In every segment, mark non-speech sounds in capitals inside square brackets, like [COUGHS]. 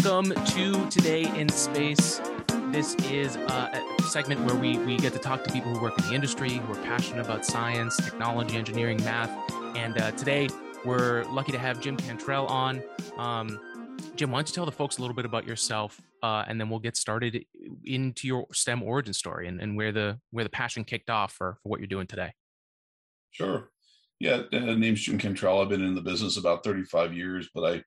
welcome to Today in Space. This is uh, a segment where we, we get to talk to people who work in the industry, who are passionate about science, technology, engineering, math. And uh, today we're lucky to have Jim Cantrell on. Um, Jim, why don't you tell the folks a little bit about yourself, uh, and then we'll get started into your STEM origin story and, and where the where the passion kicked off for, for what you're doing today. Sure. Yeah, uh, name's Jim Cantrell. I've been in the business about 35 years, but I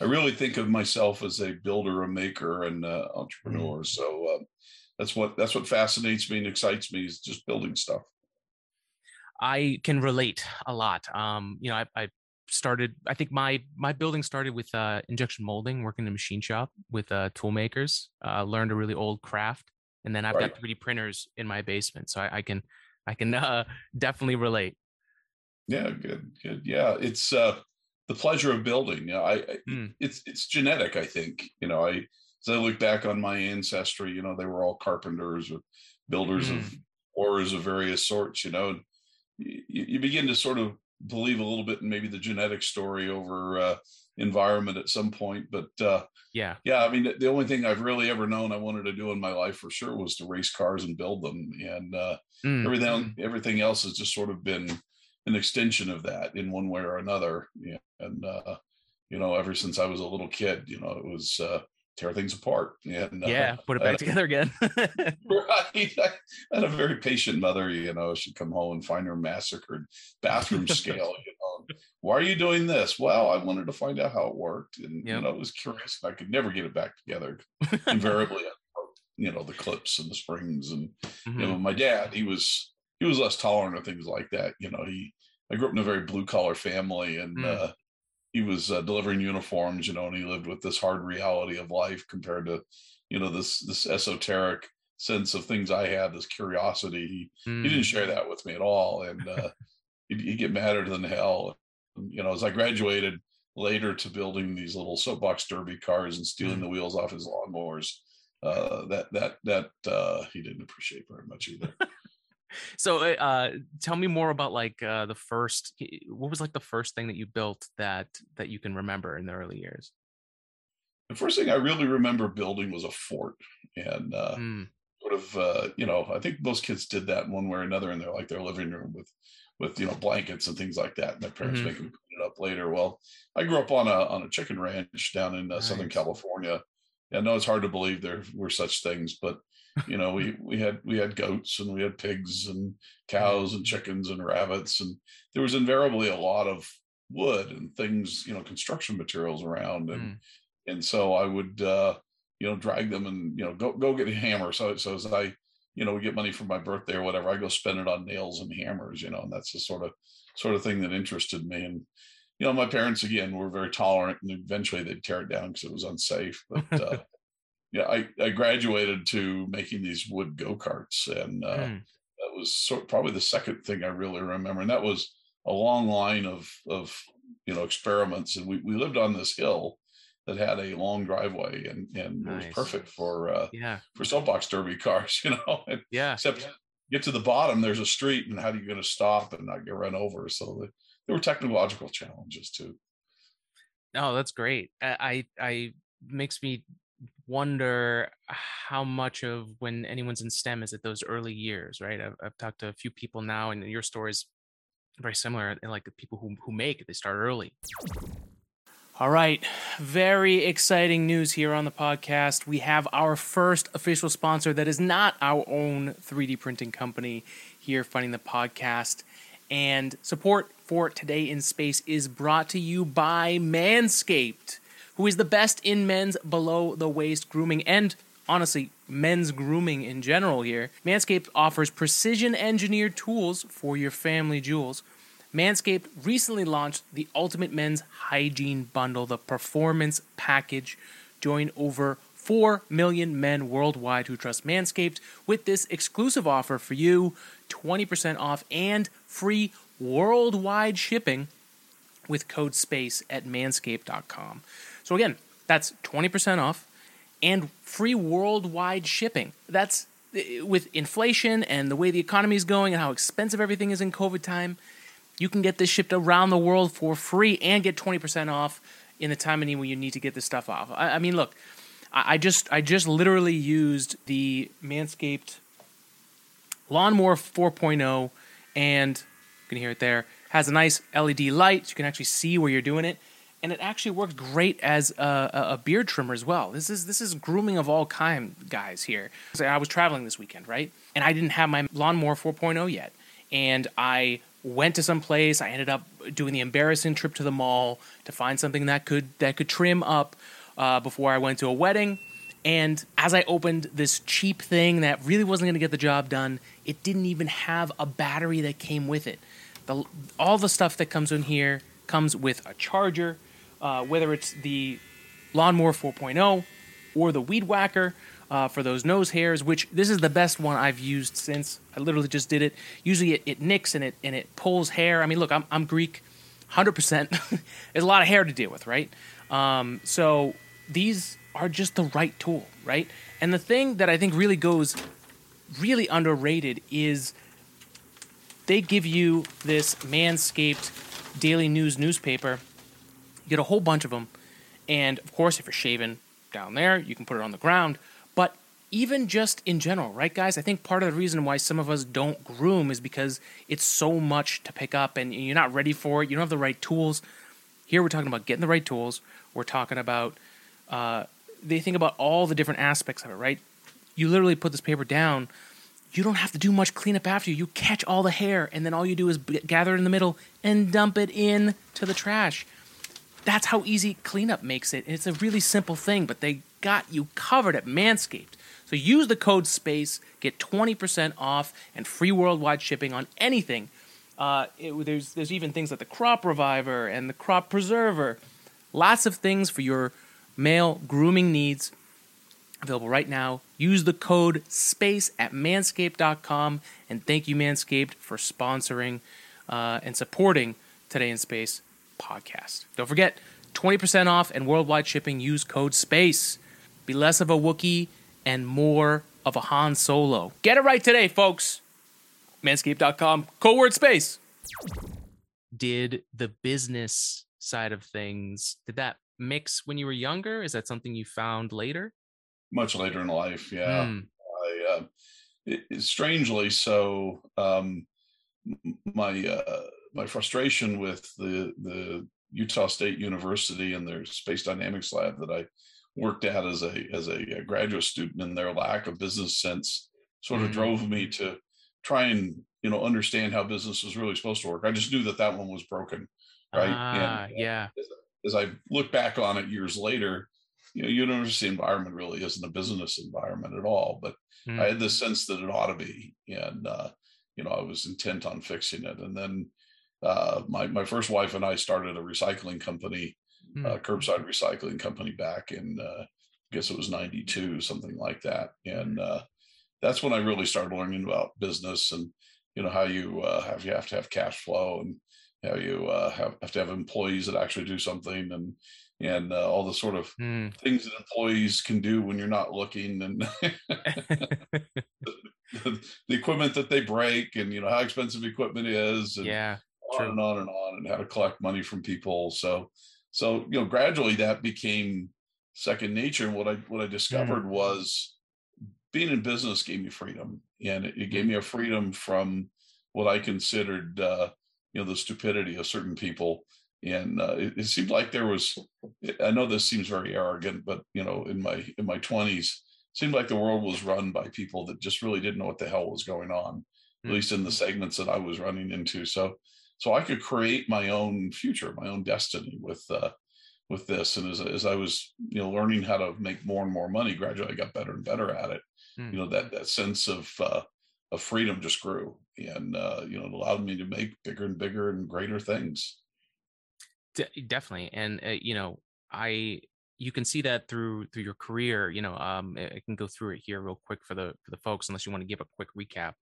I really think of myself as a builder, a maker, and uh, entrepreneur. Mm-hmm. So uh, that's what that's what fascinates me and excites me is just building stuff. I can relate a lot. Um, you know, I, I, started. I think my my building started with uh, injection molding, working in a machine shop with uh, tool makers. Uh, learned a really old craft, and then I've right. got 3D printers in my basement, so I, I can I can [LAUGHS] uh, definitely relate. Yeah, good, good. Yeah, it's uh, the pleasure of building. You know, I, I mm. it's it's genetic. I think you know. I as I look back on my ancestry, you know, they were all carpenters or builders mm. of ores of various sorts. You know, you, you, begin to sort of believe a little bit in maybe the genetic story over uh, environment at some point. But uh, yeah, yeah. I mean, the only thing I've really ever known I wanted to do in my life for sure was to race cars and build them, and uh, mm. everything everything else has just sort of been an extension of that in one way or another. Yeah. And, uh, you know, ever since I was a little kid, you know, it was, uh, tear things apart and yeah uh, put it back I, together again [LAUGHS] [LAUGHS] right I had a very patient mother you know she'd come home and find her massacred bathroom [LAUGHS] scale you know why are you doing this well i wanted to find out how it worked and yep. you know it was curious i could never get it back together invariably you know the clips and the springs and mm-hmm. you know my dad he was he was less tolerant of things like that you know he I grew up in a very blue collar family, and mm. uh, he was uh, delivering uniforms, you know, and he lived with this hard reality of life compared to, you know, this this esoteric sense of things I had, this curiosity. He mm. he didn't share that with me at all, and uh, [LAUGHS] he'd, he'd, get madder than hell. You know, as I graduated later to building these little soapbox derby cars and stealing mm. the wheels off his lawnmowers, uh, that that that uh, he didn't appreciate very much either [LAUGHS] so uh, uh, tell me more about like uh, the first what was like the first thing that you built that that you can remember in the early years the first thing i really remember building was a fort and uh, mm. sort of uh, you know i think most kids did that one way or another in their like their living room with with you know blankets and things like that and their parents mm-hmm. make them clean it up later well i grew up on a on a chicken ranch down in uh, nice. southern california i know it's hard to believe there were such things but you know we we had we had goats and we had pigs and cows and chickens and rabbits and there was invariably a lot of wood and things you know construction materials around and mm. and so i would uh you know drag them and you know go go get a hammer so so as i you know we get money for my birthday or whatever i go spend it on nails and hammers you know and that's the sort of sort of thing that interested me and you know my parents again were very tolerant and eventually they'd tear it down because it was unsafe but uh yeah, I, I graduated to making these wood go karts, and uh, mm. that was sort probably the second thing I really remember, and that was a long line of of you know experiments, and we we lived on this hill that had a long driveway, and and nice. it was perfect for uh, yeah for soapbox derby cars, [LAUGHS] you know. And yeah, except yeah. get to the bottom, there's a street, and how are you going to stop and not get run over? So the, there were technological challenges too. Oh, that's great. I I makes me wonder how much of when anyone's in STEM is at those early years, right? I've, I've talked to a few people now, and your story is very similar. And like the people who who make they start early. All right, very exciting news here on the podcast. We have our first official sponsor that is not our own 3D printing company here funding the podcast. And support for Today in Space is brought to you by Manscaped who is the best in men's below the waist grooming and honestly, men's grooming in general here. Manscaped offers precision engineered tools for your family jewels. Manscaped recently launched the Ultimate Men's Hygiene Bundle, the Performance Package. Join over 4 million men worldwide who trust Manscaped with this exclusive offer for you 20% off and free worldwide shipping with code SPACE at manscaped.com. So again, that's 20% off and free worldwide shipping. That's eh, with inflation and the way the economy is going and how expensive everything is in COVID time. You can get this shipped around the world for free and get 20% off in the time of need when you need to get this stuff off. I, I mean, look, I, I just I just literally used the Manscaped lawnmower 4.0, and you can hear it there. Has a nice LED light, so you can actually see where you're doing it, and it actually works great as a, a beard trimmer as well. This is this is grooming of all kind, guys. Here, so I was traveling this weekend, right, and I didn't have my lawnmower 4.0 yet, and I went to some place. I ended up doing the embarrassing trip to the mall to find something that could that could trim up uh, before I went to a wedding. And as I opened this cheap thing that really wasn't going to get the job done, it didn't even have a battery that came with it. The, all the stuff that comes in here comes with a charger, uh, whether it's the Lawnmower 4.0 or the Weed Whacker uh, for those nose hairs. Which this is the best one I've used since I literally just did it. Usually it, it nicks and it and it pulls hair. I mean, look, I'm I'm Greek, hundred percent. [LAUGHS] There's a lot of hair to deal with, right? Um, so these are just the right tool, right? And the thing that I think really goes really underrated is they give you this Manscaped daily news newspaper. Get a whole bunch of them. And of course, if you're shaving down there, you can put it on the ground. But even just in general, right, guys? I think part of the reason why some of us don't groom is because it's so much to pick up and you're not ready for it. You don't have the right tools. Here, we're talking about getting the right tools. We're talking about uh, they think about all the different aspects of it, right? You literally put this paper down. You don't have to do much cleanup after you. You catch all the hair, and then all you do is b- gather it in the middle and dump it in to the trash. That's how easy cleanup makes it. It's a really simple thing, but they got you covered at Manscaped. So use the code SPACE, get 20% off and free worldwide shipping on anything. Uh, it, there's, there's even things like the Crop Reviver and the Crop Preserver. Lots of things for your male grooming needs available right now. Use the code SPACE at manscaped.com. And thank you, Manscaped, for sponsoring uh, and supporting Today in Space podcast. Don't forget 20% off and worldwide shipping. Use code SPACE. Be less of a Wookiee and more of a Han Solo. Get it right today, folks. Manscaped.com, code word SPACE. Did the business side of things, did that mix when you were younger? Is that something you found later? Much later in life, yeah. Mm. I, uh, it, it, strangely so, um, my uh, my frustration with the the Utah State University and their space dynamics lab that I worked at as a as a graduate student and their lack of business sense sort of mm. drove me to try and you know understand how business was really supposed to work. I just knew that that one was broken, right? Ah, and, uh, yeah as I look back on it years later, you know, university environment really isn't a business environment at all. But mm. I had this sense that it ought to be, and uh, you know, I was intent on fixing it. And then uh, my my first wife and I started a recycling company, mm. uh, curbside recycling company back in uh, I guess it was '92, something like that. And uh, that's when I really started learning about business and you know how you uh, have you have to have cash flow and how you uh, have, have to have employees that actually do something and and uh, all the sort of mm. things that employees can do when you're not looking and [LAUGHS] [LAUGHS] the, the, equipment that they break and you know how expensive equipment is and yeah on true. and on and on and how to collect money from people so so you know gradually that became second nature and what i what i discovered mm. was being in business gave me freedom and it, it gave hmm. me a freedom from what i considered uh, you know the stupidity of certain people and uh, it, it, seemed like there was i know this seems very arrogant but you know in my in my 20s seemed like the world was run by people that just really didn't know what the hell was going on mm-hmm. at least in the segments that i was running into so so i could create my own future my own destiny with uh with this. And as, as i was you know learning how to make more and more money gradually i got better and better at it. Mm-hmm. you know that that sense of uh of freedom just grew and uh, you know it allowed me to make bigger and bigger and greater things. De- definitely. And uh, you know i you can see that through through your career you know um i can go through it here real quick for the for the folks unless you want to give a quick recap.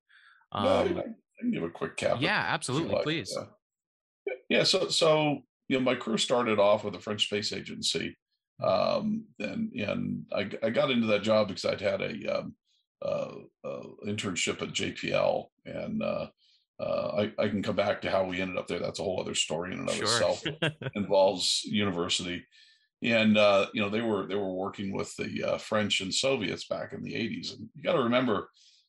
Um, no, I, can give a quick cap yeah absolutely like. please yeah. yeah so so you know my career started off with a french space agency um and and i, I got into that job because i'd had a um, uh, uh, internship at JPL, and uh, I, I, can come back to how we ended up there. That's a whole other story in and of sure. itself. [LAUGHS] involves university, and uh, you know they were they were working with the uh, French and Soviets back in the 80s. And you got to remember,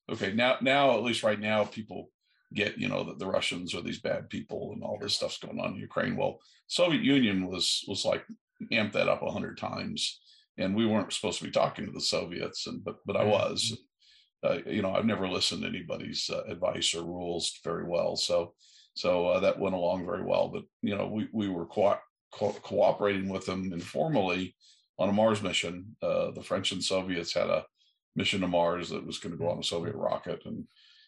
okay, now now at least right now people get you know that the Russians are these bad people and all this stuff's going on in Ukraine. Well, Soviet Union was was like amped that up a hundred times, and we weren't supposed to be talking to the Soviets, and but but I mm-hmm. was. Uh, you know, I've never listened to anybody's uh, advice or rules very well, so so uh, that went along very well. But you know, we we were co- co- cooperating with them informally on a Mars mission. Uh, the French and Soviets had a mission to Mars that was going to go on a Soviet rocket, and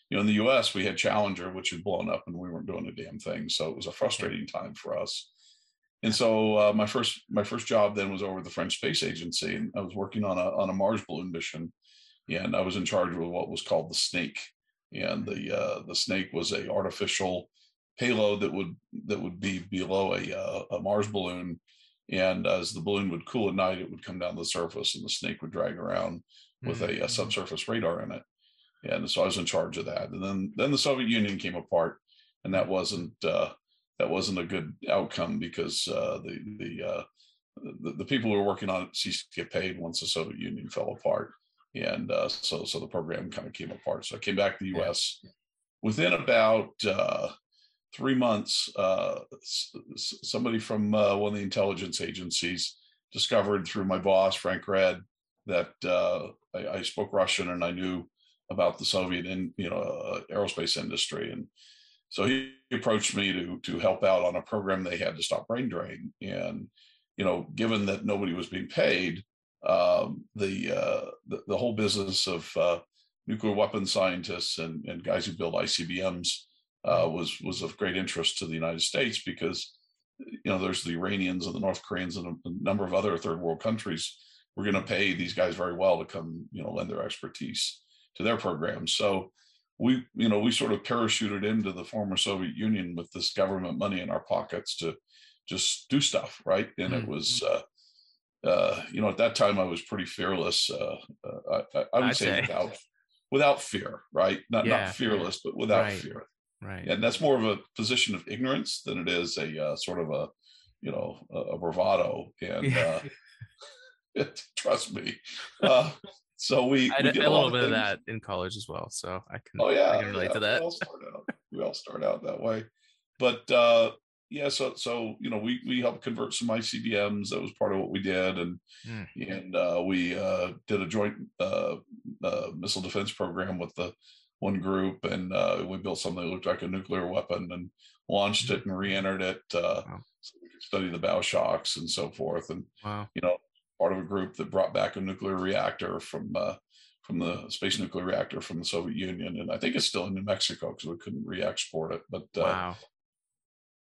you know, in the U.S. we had Challenger, which had blown up, and we weren't doing a damn thing. So it was a frustrating time for us. And so uh, my first my first job then was over the French Space Agency, and I was working on a on a Mars balloon mission, and I was in charge of what was called the Snake, and the uh, the Snake was a artificial payload that would that would be below a, uh, a Mars balloon, and as the balloon would cool at night, it would come down to the surface, and the snake would drag around with mm-hmm. a, a, subsurface radar in it. And so I was in charge of that. And then then the Soviet Union came apart, and that wasn't uh, that wasn't a good outcome because uh, the the, uh, the, the people who were working on it ceased to get paid once the Soviet Union fell apart, and uh, so so the program kind of came apart. So I came back to the U.S. Within about uh, three months, uh, somebody from uh, one of the intelligence agencies discovered through my boss, Frank Red, that uh, I, I, spoke Russian and I knew about the Soviet you know uh, aerospace industry, and so he approached me to to help out on a program they had to stop brain drain. And you know, given that nobody was being paid, um, the, uh, the, the whole business of uh, nuclear weapons scientists and, and guys who build ICBMs uh, was was of great interest to the United States because you know there's the Iranians and the North Koreans and a, a number of other third world countries. We're going to pay these guys very well to come, you know, lend their expertise to their programs. So we, you know, we sort of parachuted into the former Soviet Union with this government money in our pockets to just do stuff, right? And mm-hmm. it was, uh, uh, you know, at that time I was pretty fearless. Uh, uh I, I, would say, say, without without fear, right? Not yeah, not fearless, but without right. fear. Right. And that's more of a position of ignorance than it is a uh, sort of a, you know, a, bravado. And uh, [LAUGHS] trust me. Uh, so we, I we a, a little bit of that in college as well. So I can, oh yeah, I can relate yeah. to that. We all, start out, we all start out that way. But uh, yeah, so so you know, we we helped convert some ICBMs. That was part of what we did, and mm. and uh, we uh, did a joint uh, uh, missile defense program with the one group, and uh, we built something that looked like a nuclear weapon and launched it and re-entered it. Uh, wow. so we could study the bow shocks and so forth. And wow. you know, part of a group that brought back a nuclear reactor from uh, from the space nuclear reactor from the Soviet Union, and I think it's still in New Mexico because we couldn't re-export it. But uh, wow.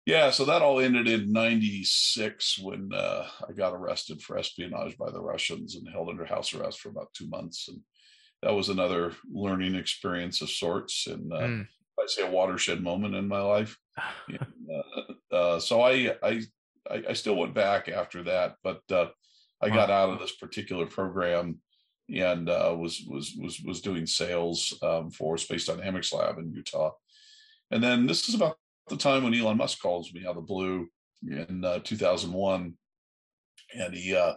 Yeah, so that all ended in '96 when uh, I got arrested for espionage by the Russians and held under house arrest for about two months. And that was another learning experience of sorts, and uh, mm. I say a watershed moment in my life. [SIGHS] and, uh, uh, so I, I, I still went back after that, but uh, I got out of this particular program and uh, was was was was doing sales um, for Space Dynamics Lab in Utah. And then this is about the time when Elon Musk calls me out of the blue in uh, 2001, and he uh,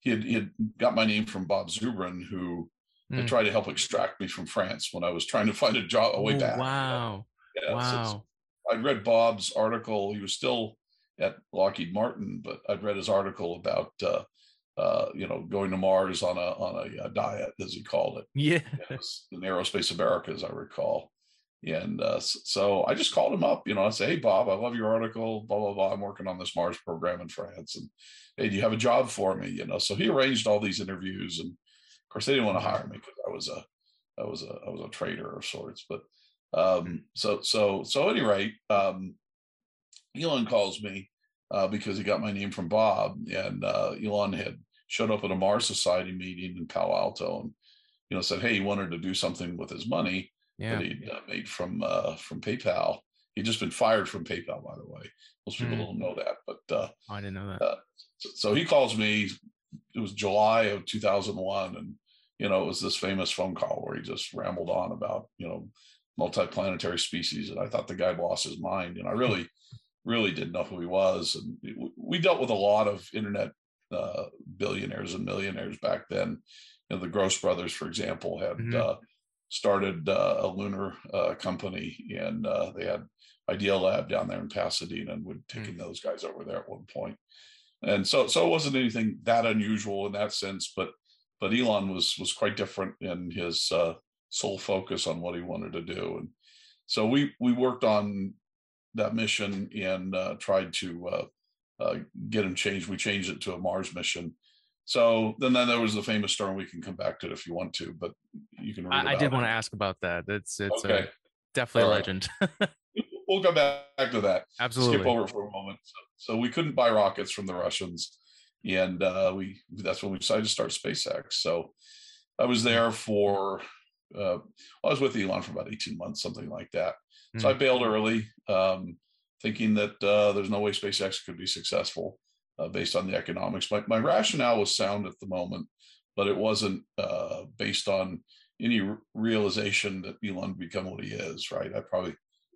he had, he had got my name from Bob Zubrin, who mm. tried to help extract me from France when I was trying to find a job a way oh, back. Wow. You know? yeah, wow. I'd read Bob's article. He was still at Lockheed Martin, but I'd read his article about uh, uh, you know going to Mars on a on a, a diet, as he called it. Yeah, in Aerospace America, as I recall. And uh, so I just called him up, you know, I say, Hey, Bob, I love your article, blah, blah, blah. I'm working on this Mars program in France. And hey, do you have a job for me? You know, so he arranged all these interviews and of course, they didn't want to hire me because I was a, I was a, I was a traitor of sorts. But um, so, so, so, at any rate, um, Elon calls me uh, because he got my name from Bob, and uh, Elon had showed up at a Mars Society meeting in Palo Alto, and you know said, "Hey, he wanted to do something with his money yeah. that he'd uh, made from uh, from PayPal. He'd just been fired from PayPal, by the way. Most people mm. don't know that, but uh, I didn't know that. Uh, so, so, he calls me. It was July of 2001, and you know, it was this famous phone call where he just rambled on about, you know, multiplanetary species. And I thought the guy lost his mind. And I really, really didn't know who he was. And we dealt with a lot of internet uh, billionaires and millionaires back then. You know, the Gross brothers, for example, had mm-hmm. uh, started uh, a lunar uh, company, and uh, they had Idealab down there in Pasadena, and would taking mm-hmm. those guys over there at one point. And so, so it wasn't anything that unusual in that sense, but but Elon was was quite different in his uh, sole focus on what he wanted to do, and so we we worked on that mission and uh, tried to uh, uh, get him changed. We changed it to a Mars mission. So then, then there was the famous storm. We can come back to it if you want to, but you can. I, I, did want to ask about that. It's it's okay. a, definitely a legend. [LAUGHS] we'll come back to that. Absolutely. Skip over for a moment. So, so we couldn't buy rockets from the Russians, and uh, we that's when we decided to start SpaceX. So I was there for. Uh, I was with Elon for about eighteen months, something like that. So. I bailed early. Um, thinking that uh, there's no way SpaceX could be successful uh, based on the economics. My, my rationale was sound at the moment, but it wasn't uh, based on any realization that Elon become what he is. Right? I probably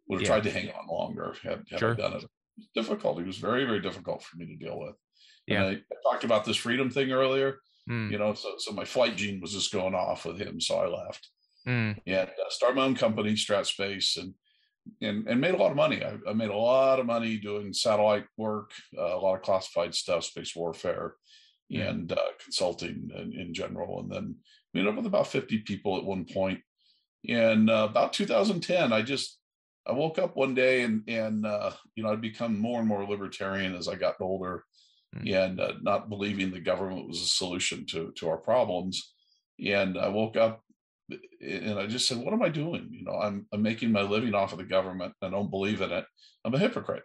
would have yeah. tried to hang on longer had, had sure. I done it. it difficult. It was very very difficult for me to deal with. Yeah. I, I, talked about this freedom thing earlier. Mm. You know, so so my flight gene was just going off with him, so I left. Mm. And uh, start my own company, Strat Space, and and, and made a lot of money. I, I made a lot of money doing satellite work, uh, a lot of classified stuff, space warfare, yeah. and uh, consulting in, in, general. And then we ended up with about 50 people at one point. And uh, about 2010, I just I woke up one day and and uh, you know I'd become more and more libertarian as I got older, mm-hmm. and uh, not believing the government was a solution to to our problems. And I woke up and I just said, "What am I doing? You know, I'm I'm making my living off of the government. I don't believe in it. I'm a hypocrite."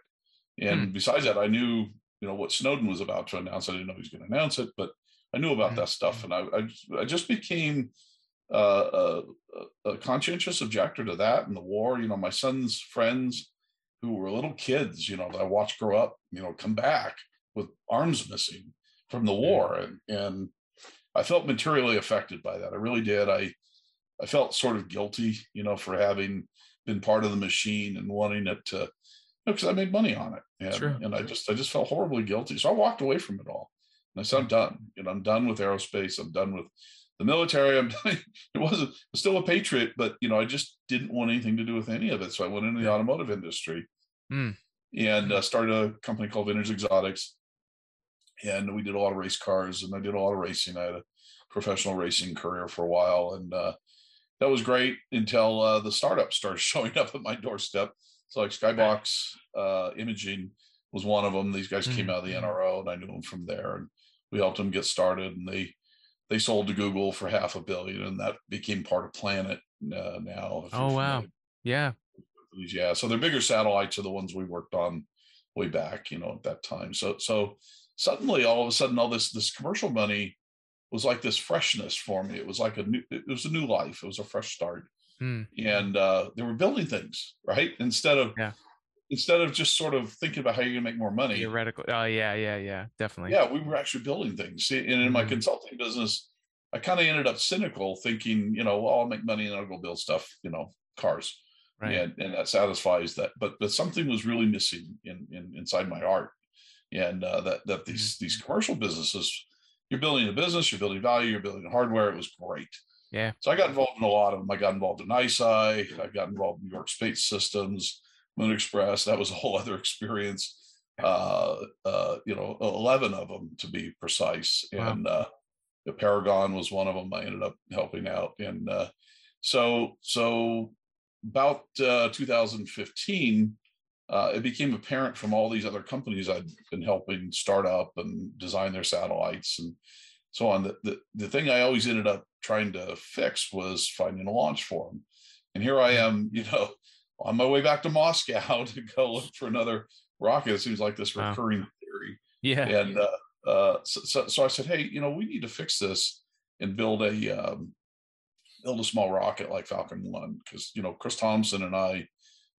And hmm. besides that, I knew you know what Snowden was about to announce. I didn't know he was going to announce it, but I knew about hmm. that stuff, and I I, I just became uh, a, a, conscientious objector to that and the war. You know, my son's friends who were little kids, you know, that I watched grow up, you know, come back with arms missing from the war, and and I felt materially affected by that. I really did. I I felt sort of guilty, you know, for having been part of the machine and wanting it to, because you know, I made money on it, and, sure. and I just I just felt horribly guilty. So I walked away from it all, and I said, I'm done. You know, I'm done with aerospace. I'm done with the military. I'm [LAUGHS] done. it wasn't still a patriot, but you know, I just didn't want anything to do with any of it. So I went into the automotive industry mm. and uh, started a company called Vintage Exotics, and we did a lot of race cars, and I did a lot of racing. I had a professional racing career for a while, and uh, that was great until uh, the startup started [LAUGHS] showing up at my doorstep. So like Skybox uh, Imaging was one of them. These guys mm-hmm. came out of the NRO, and I knew them from there, and we helped them get started. And they they sold to Google for half a billion, and that became part of Planet uh, now. Oh wow, yeah, yeah. So they're bigger satellites are the ones we worked on way back, you know, at that time. So so suddenly, all of a sudden, all this this commercial money was like this freshness for me. It was like a new, it was a new life. It was a fresh start. Mm. And uh, they were building things, right? Instead of, yeah. instead of just sort of thinking about how you're gonna make more money. Theoretical. Oh yeah, yeah, yeah, definitely. Yeah, we were actually building things. And in mm. my hmm. consulting business, I kind of ended up cynical, thinking, you know, well, I'll make money and I'll go build stuff, you know, cars. Right. And, and that satisfies that. But but something was really missing in, in inside my art. And uh, that that these mm. these commercial businesses you're building a business, you're building value, you're building hardware. It was great. Yeah. So I got involved in a lot of them. I got involved in ICEYE. I got involved in New York Space Systems, Moon Express. That was a whole [LAUGHS] other experience. Uh, uh, you know, 11 of them to be precise. Wow. And uh, the Paragon was one of them. I ended up helping out. And uh, so, so about uh, 2015, uh, it became apparent from all these other companies I'd been helping start up and design their satellites and so on. The, the, the thing I always ended up trying to fix was finding a launch for them. And here I am, you know, on my way back to Moscow [LAUGHS] to go look for another rocket. It seems like this recurring wow. theory. Yeah. And uh, uh, so, so, so, I said, hey, you know, we need to fix this and build a um, build a small rocket like Falcon One because you know Chris Thompson and I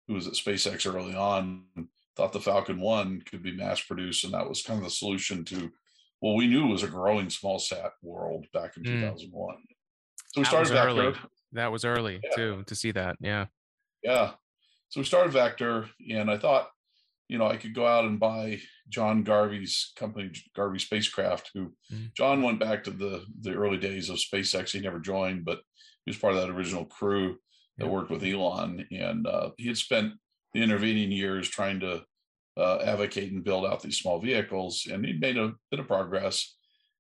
who was at SpaceX early on, thought the Falcon 1 could be mass produced. And that was kind of the solution to what we knew was a growing small sat world back in mm. 2001. So we that started Vector. That was early yeah. too, to see that. Yeah. Yeah. So we started Vector, and I thought, you know, I could go out and buy John Garvey's company, Garvey Spacecraft, who mm-hmm. John went back to the the early days of SpaceX. He never joined, but he was part of that original crew that worked with Elon, and uh, he had spent the intervening years trying to uh, advocate and build out these small vehicles, and he made a bit of progress.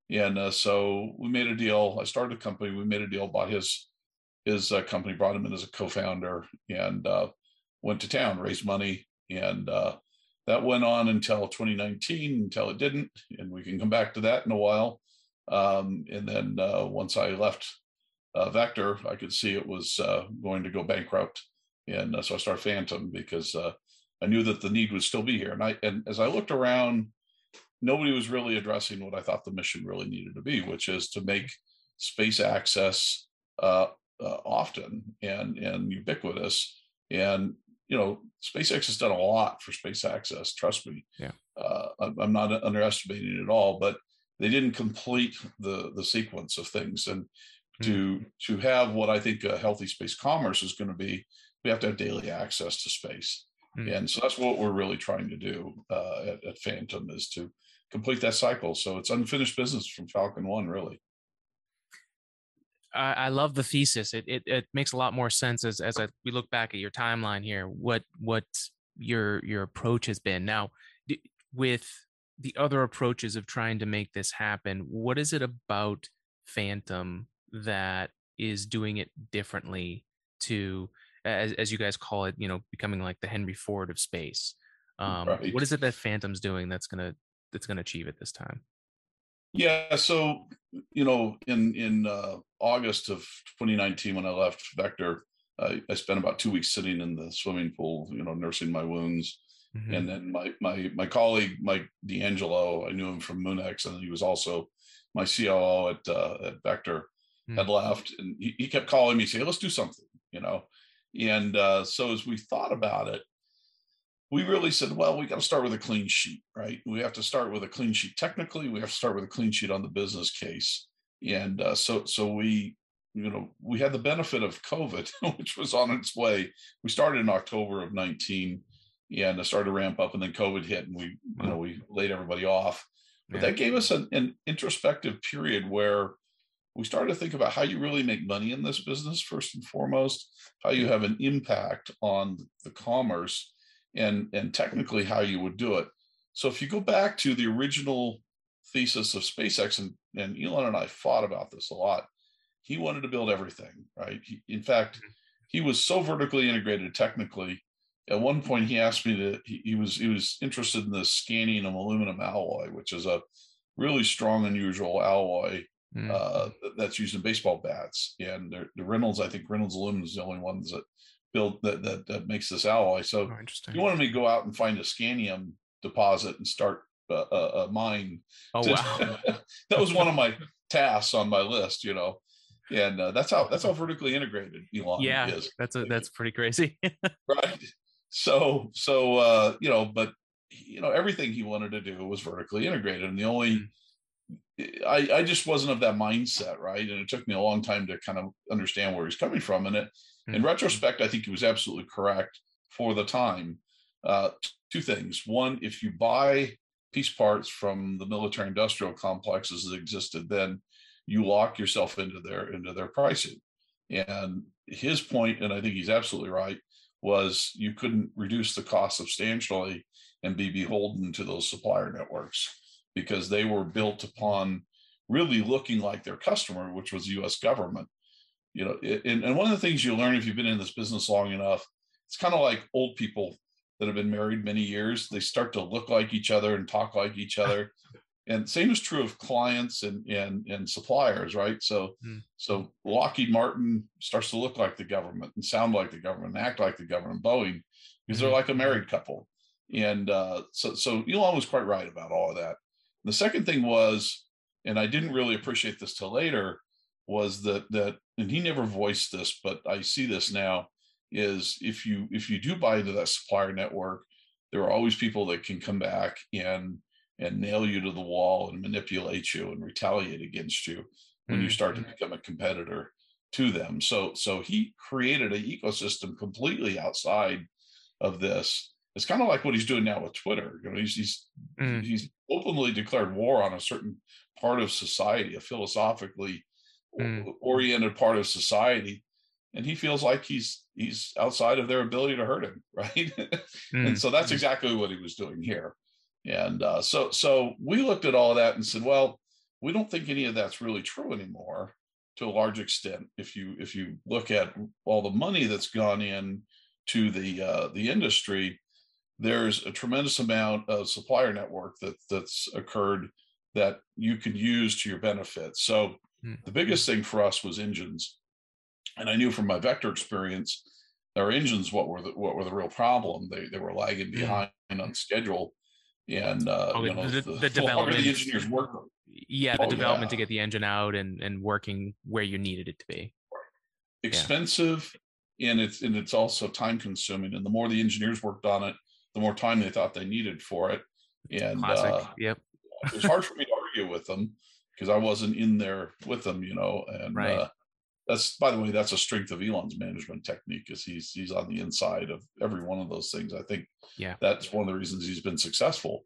And uh, so we made a deal. I started a company. We made a deal, bought his his uh, company, brought him in as a co-founder, and uh, went to town, raised money, and uh, that went on until 2019, until it didn't, and we can come back to that in a while. Um, and then uh, once I left uh, Vector, I could see it was uh, going to go bankrupt, and so I started Phantom because I knew that the need would still be here. And I and as I looked around, nobody was really addressing what I thought the mission really needed to be, which is to make space access uh, uh, often and and ubiquitous. And you know, SpaceX has done a lot for space access. Trust me. Yeah. Uh, I'm not underestimating it at all, but they didn't complete the the sequence of things. And to mm-hmm. to have what I think a healthy space commerce is going to be, we have to have daily access to space. Mm. And so that's what we're really trying to do uh, at, at Phantom is to complete that cycle. So it's unfinished business from Falcon One, really. I, I love the thesis. It, it it makes a lot more sense as as I, we look back at your timeline here. What what your your approach has been now with the other approaches of trying to make this happen. What is it about Phantom that is doing it differently to as, as you guys call it, you know, becoming like the Henry Ford of space. Um, right. What is it that Phantom's doing that's gonna that's gonna achieve it this time? Yeah, so you know, in in uh, August of 2019, when I left Vector, I, I spent about two weeks sitting in the swimming pool, you know, nursing my wounds. Mm-hmm. And then my my my colleague Mike D'Angelo, I knew him from Moonex, and he was also my COO at uh, at Vector, mm-hmm. had left, and he, he kept calling me, saying, "Let's do something," you know. And uh, so as we thought about it, we really said, well, we got to start with a clean sheet, right? We have to start with a clean sheet technically. We have to start with a clean sheet on the business case. And uh, so, so we, you know, we had the benefit of COVID, [LAUGHS] which was on its way. We started in October of 19 and I started to ramp up and then COVID hit and we, you know, we laid everybody off. But that gave us an, an introspective period where we started to think about how you really make money in this business first and foremost how you have an impact on the commerce and and technically how you would do it so if you go back to the original thesis of spacex and, and elon and i fought about this a lot he wanted to build everything right he, in fact mm-hmm. he was so vertically integrated technically at one point he asked me to he, he was he was interested in the scandium aluminum alloy which is a really strong unusual alloy mm. uh, that's used in baseball bats. And the Reynolds, I think Reynolds Aluminum is the only ones that build that that, that makes this alloy. So oh, you wanted me to go out and find a scandium deposit and start a, a, a mine. [LAUGHS] Oh to, wow! that was one of my tasks on my list. You know. And uh, that's how that's how vertically integrated Elon yeah, is. That's a, that's pretty crazy. [LAUGHS] right. So so uh, you know, but you know everything he wanted to do was vertically integrated, and the only mm. I, I just wasn't of that mindset, right? And it took me a long time to kind of understand where he's coming from. And it, mm-hmm. in retrospect, I think he was absolutely correct for the time. Uh, two things: one, if you buy piece parts from the military industrial complexes that existed then, you lock yourself into their into their pricing. And his point, and I think he's absolutely right, was you couldn't reduce the cost substantially and be beholden to those supplier networks because they were built upon really looking like their customer, which was the U.S. government. You know, and, and one of the things you learn if you've been in this business long enough, it's kind of like old people that have been married many years. They start to look like each other and talk like each other. and same is true of clients and and and suppliers, right? So mm. so Lockheed Martin starts to look like the government and sound like the government and act like the government. Boeing because they're like a married couple. And uh, so so Elon was quite right about all of that. The second thing was, and I didn't really appreciate this till later, was that that and he never voiced this, but I see this now, is if you if you do buy into that supplier network, there are always people that can come back and and nail you to the wall and manipulate you and retaliate against you when mm-hmm. you start to become a competitor to them. So so he created an ecosystem completely outside of this it's kind of like what he's doing now with Twitter. You know, he's he's mm. he's openly declared war on a certain part of society, a philosophically mm. oriented part of society, and he feels like he's he's outside of their ability to hurt him, [LAUGHS] right? mm. and so that's exactly what he was doing here. And uh, so so we looked at all of that and said, well, we don't think any of that's really true anymore to a large extent. If you if you look at all the money that's gone in to the uh, the industry, there's a tremendous amount of supplier network that that's occurred that you can use to your benefit. So mm. the biggest thing for us was engines, and I knew from my vector experience, our engines what were the what were the real problem. They they were lagging hmm. behind mm. on schedule, and uh, oh, you know the, the, the [LAUGHS] development the engineers work. Yeah, the oh, development yeah. to get the engine out and and working where you needed it to be. Expensive, yeah. and it's and it's also time consuming. And the more the engineers worked on it, the more time they thought they needed for it. And uh, yep, it was hard for me to argue with them because I wasn't in there with them, you know. And right. uh, that's by the way, that's a strength of Elon's management technique is he's he's on the inside of every one of those things. I think yeah, that's one of the reasons he's been successful.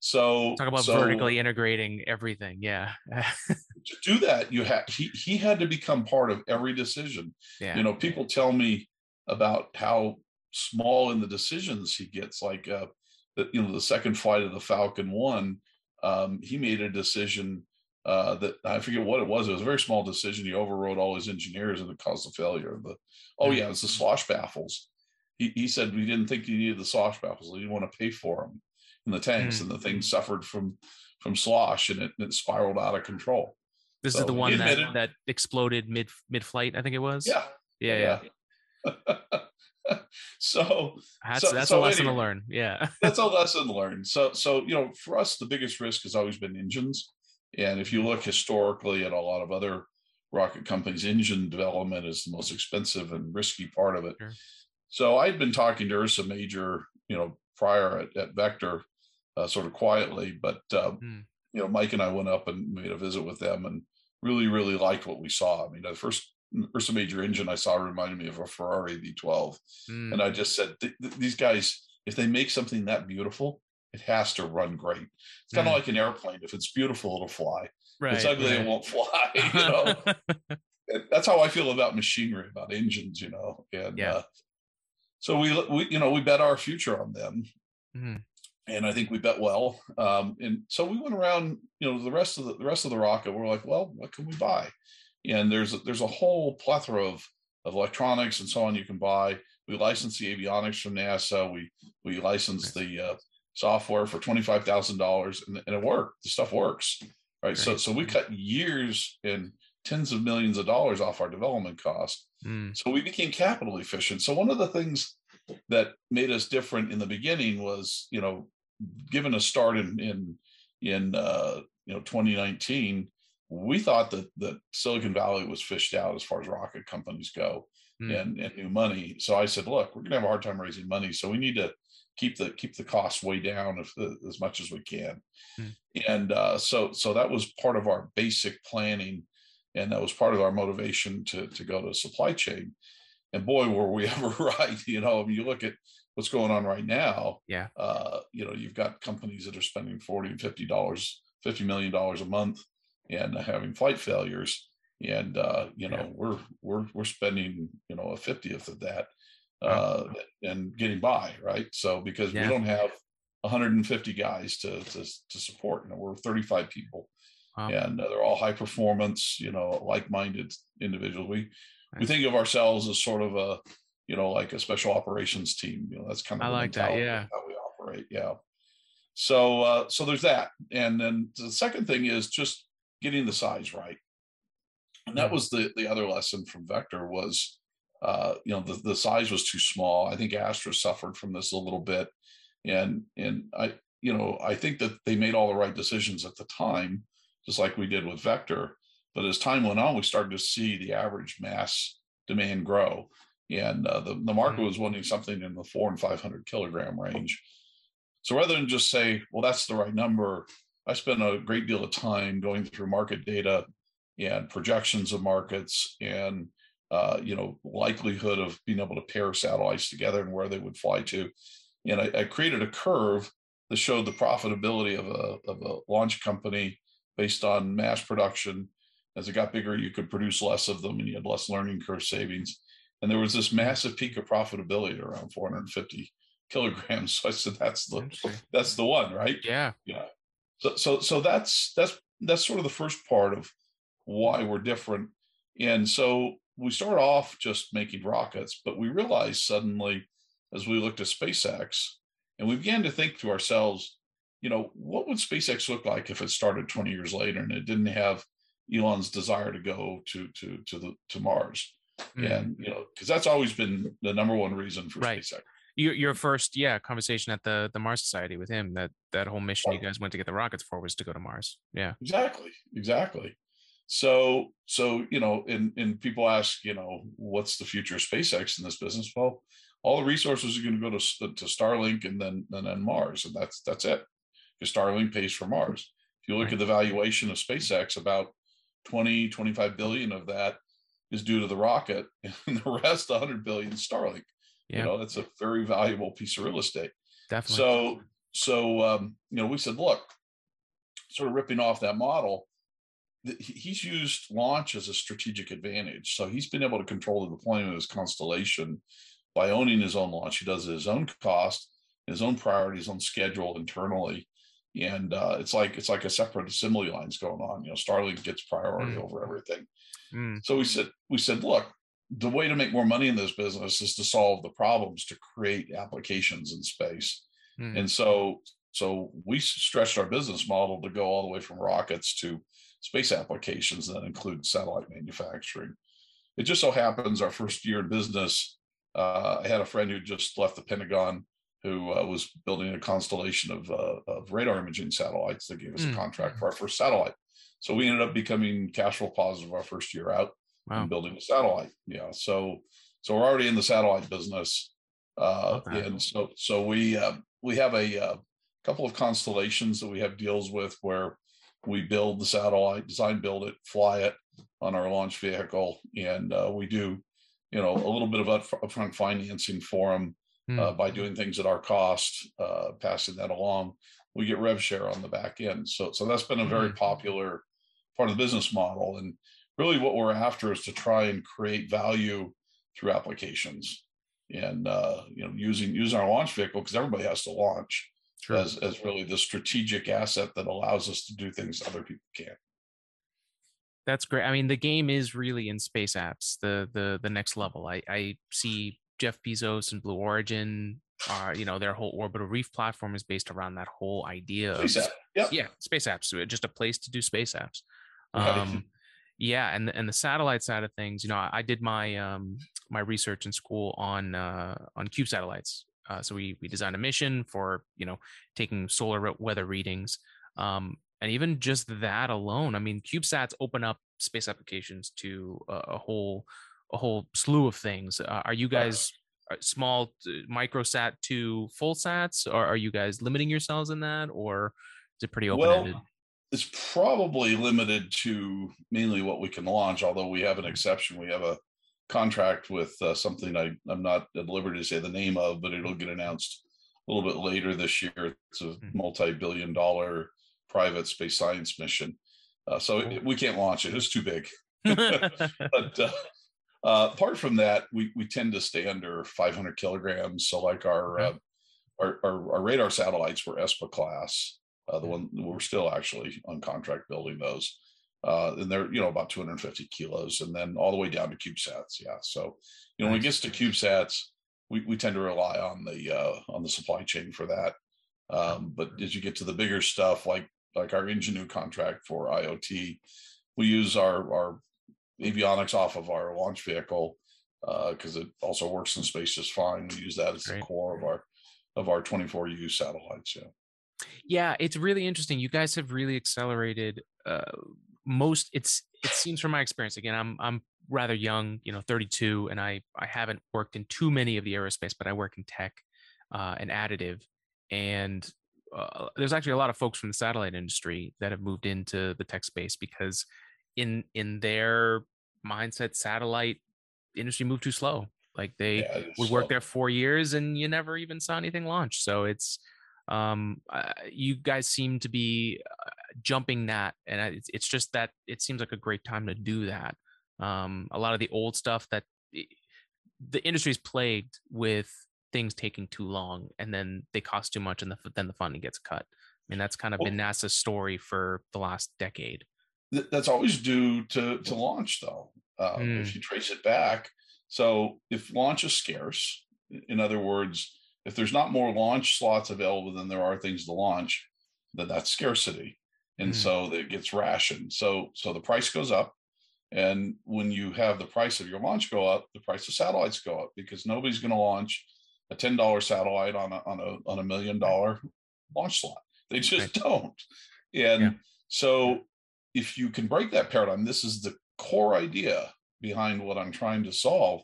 So talk about so, vertically integrating everything. Yeah. [LAUGHS] to do that, you had he he had to become part of every decision. Yeah. You know, people tell me about how small in the decisions he gets. Like uh, the, you know, the second flight of the Falcon One, um, he made a decision uh, that I forget what it was. It was a very small decision. He overrode all his engineers and it caused the failure. The oh yeah, it's the mm-hmm. slosh baffles. He, he said we didn't think you needed the slosh baffles. We didn't want to pay for them in the tanks, mm-hmm. and the thing mm. suffered from from slosh and it, it spiraled out of control. This so is the one that, that exploded mid mid flight. I think it was. Yeah. Yeah. Yeah. [LAUGHS] [LAUGHS] so that's so, that's so a lesson anyway, to learn. Yeah, [LAUGHS] that's a lesson learned. So so you know, for us, the biggest risk has always been engines. And if you look historically at a lot of other rocket companies, engine development is the most expensive and risky part of it. Sure. So I'd been talking to Ursa Major, you know, prior at, at Vector, uh, sort of quietly, but uh, mm. you know, Mike and I went up and made a visit with them and really, really liked what we saw. I mean, the first Ursa Major engine I saw reminded me of a Ferrari V12. Mm. And I just said, these guys, if they make something that beautiful, it has to run great. It's kind of mm. like an airplane. If it's beautiful, it'll fly. Right, if it's ugly, right. it won't [LAUGHS] fly. You [LAUGHS] know, that's how I feel about machinery, about engines. You know, and yeah. Uh, so we, we, you know, we bet our future on them, mm. and I think we bet well. Um, and so we went around, you know, the rest of the, the rest of the rocket. We're like, well, what can we buy? And there's a, there's a whole plethora of of electronics and so on you can buy. We license the avionics from NASA. We we license the uh, software for twenty five thousand dollars, and it worked. The stuff works, right? right? So so we cut years and tens of millions of dollars off our development cost. Mm. So we became capital efficient. So one of the things that made us different in the beginning was, you know, given a start in in in uh, you know 2019 we thought that that Silicon Valley was fished out as far as rocket companies go mm. and, and new money. So I said, look, we're gonna have a hard time raising money, so we need to keep the keep the costs way down if, uh, as much as we can. Mm. And uh, so so that was part of our basic planning, and that was part of our motivation to to go to supply chain. And boy, were we [LAUGHS] ever right! You know, I mean, you look at what's going on right now. Yeah. Uh, you know, you've got companies that are spending forty and fifty dollars, fifty million dollars a month and having flight failures. And uh, you know yeah. we're we're we're spending you know a 50th of that uh, and getting by right? So because yeah. we don't have 150 guys to to, to support. You know we're 35 people. Wow. and uh, they're all high performance you know like-minded individuals. We we think of ourselves as sort of a you know like a special operations team. You know that's kind of I like that yeah. how we operate. Yeah. So uh so there's that. And then the second thing is just getting the size right. And that was the the other lesson from Vector was, uh, you know, the, the size was too small. I think Astra suffered from this a little bit, and and I, you know, I think that they made all the right decisions at the time, just like we did with Vector. But as time went on, we started to see the average mass demand grow, and uh, the the market mm-hmm. was wanting something in the four and five hundred kilogram range. So rather than just say, well, that's the right number, I spent a great deal of time going through market data and projections of markets and uh, you know likelihood of being able to pair satellites together and where they would fly to. and I, I created a curve that showed the profitability of a of a launch company based on mass production. As it got bigger, you could produce less of them, and you had less learning curve savings. And there was this massive peak of profitability around 450 kilograms. [LAUGHS] So I said, "That's the that's the one, right?" Yeah, yeah. So so so that's that's that's sort of the first part of why we're different. And so we started off just making rockets, but we realized suddenly as we looked at SpaceX and we began to think to ourselves, you know, what would SpaceX look like if it started 20 years later and it didn't have Elon's desire to go to to to the to Mars? Mm. And you know, because that's always been the number one reason for right. SpaceX. Your your first yeah conversation at the the Mars Society with him that that whole mission you guys went to get the rockets for was to go to Mars. Yeah. Exactly. Exactly. So so you know, and and people ask, you know, what's the future of SpaceX in this business? Well, all the resources are going to go to uh, to Starlink and then and then Mars, and that's that's it. Because Starlink pays for Mars. If you look right. at the valuation of SpaceX, about 20, 25 billion of that is due to the rocket, [LAUGHS] and the rest, 100 billion, Starlink. Yeah. You know, that's a very valuable piece of real estate. Definitely. So, so um, you know, we said, look, sort of ripping off that model, he's used launch as a strategic advantage. So he's been able to control the deployment of his constellation by owning his own launch. He does it at his own cost, his own priorities, on schedule internally. And uh, it's like it's like a separate assembly lines going on. You know, Starlink gets priority mm. over everything. Mm. So we said we said, look, the way to make more money in this business is to solve the problems to create applications in space. Mm. And so so we stretched our business model to go all the way from rockets to space applications that include satellite manufacturing. It just so happens our first year in business, uh, I had a friend who just left the Pentagon who uh, was building a constellation of, uh, of radar imaging satellites that gave us mm. a hmm. contract for our first satellite. So we ended up becoming cash flow positive our first year out wow. and building a satellite. Yeah. So so we're already in the satellite business. Uh, okay. and so so we uh, we have a, uh, couple of constellations that we have deals with where we build the satellite, design, build it, fly it on our launch vehicle, and uh, we do you know a little bit of upfront financing for them mm. uh, by doing things at our cost, uh, passing that along. We get rev share on the back end. So so that's been a very mm. popular part of the business model. And really what we're after is to try and create value through applications and uh, you know using using our launch vehicle because everybody has to launch sure. as as really the strategic asset that allows us to do things other people can't that's great i mean the game is really in space apps the the the next level i i see jeff bezos and blue origin are you know their whole orbital reef platform is based around that whole idea space of app. yep. yeah space apps just a place to do space apps um, yeah, and and the satellite side of things, you know, I, I did my um, my research in school on uh, on cube satellites. Uh, so we we designed a mission for you know taking solar weather readings, um, and even just that alone, I mean, CubeSats open up space applications to a, a whole a whole slew of things. Uh, are you guys uh, small microsat to full sats, or are you guys limiting yourselves in that, or is it pretty open ended? Well, it's probably limited to mainly what we can launch, although we have an exception. We have a contract with uh, something I, I'm not at liberty to say the name of, but it'll get announced a little bit later this year. It's a hmm. multi billion dollar private space science mission. Uh, so it, we can't launch it, it's too big. [LAUGHS] [LAUGHS] but uh, uh, apart from that, we, we tend to stay under 500 kilograms. So, like our, uh, our, our, our radar satellites were ESPA class uh, the one we're still actually on contract building those. Uh, and they're you know about 250 kilos, and then all the way down to CubeSats. Yeah, so you know when it gets to CubeSats, we, we tend to rely on the uh, on the supply chain for that. Um, but as you get to the bigger stuff, like like our Ingenu contract for IoT, we use our our avionics off of our launch vehicle because uh, it also works in space just fine. We use that as Great. the core of our of our 24U satellites. Yeah. Yeah, it's really interesting. You guys have really accelerated uh, most. It's it seems from my experience. Again, I'm I'm rather young, you know, 32, and I I haven't worked in too many of the aerospace, but I work in tech uh, and additive, and uh, there's actually a lot of folks from the satellite industry that have moved into the tech space because in in their mindset, satellite industry moved too slow Like they yeah, would work there four years and you never even saw anything launch. So it's um uh, you guys seem to be uh, jumping that and it's, it's just that it seems like a great time to do that. Um a lot of the old stuff that the industry is plagued with things taking too long and then they cost too much and the, then the funding gets cut. I mean that's kind of well, been nasa's story for the last decade. That's always due to to launch though uh, mm. if you trace it back. So if launch is scarce in other words if there's not more launch slots available than there are things to launch, then that's scarcity. And mm. so it gets rationed. So so the price goes up. And when you have the price of your launch go up, the price of satellites go up because nobody's going to launch a $10 satellite on a on a on a million dollar launch slot. They just don't. And yeah. so if you can break that paradigm, this is the core idea behind what I'm trying to solve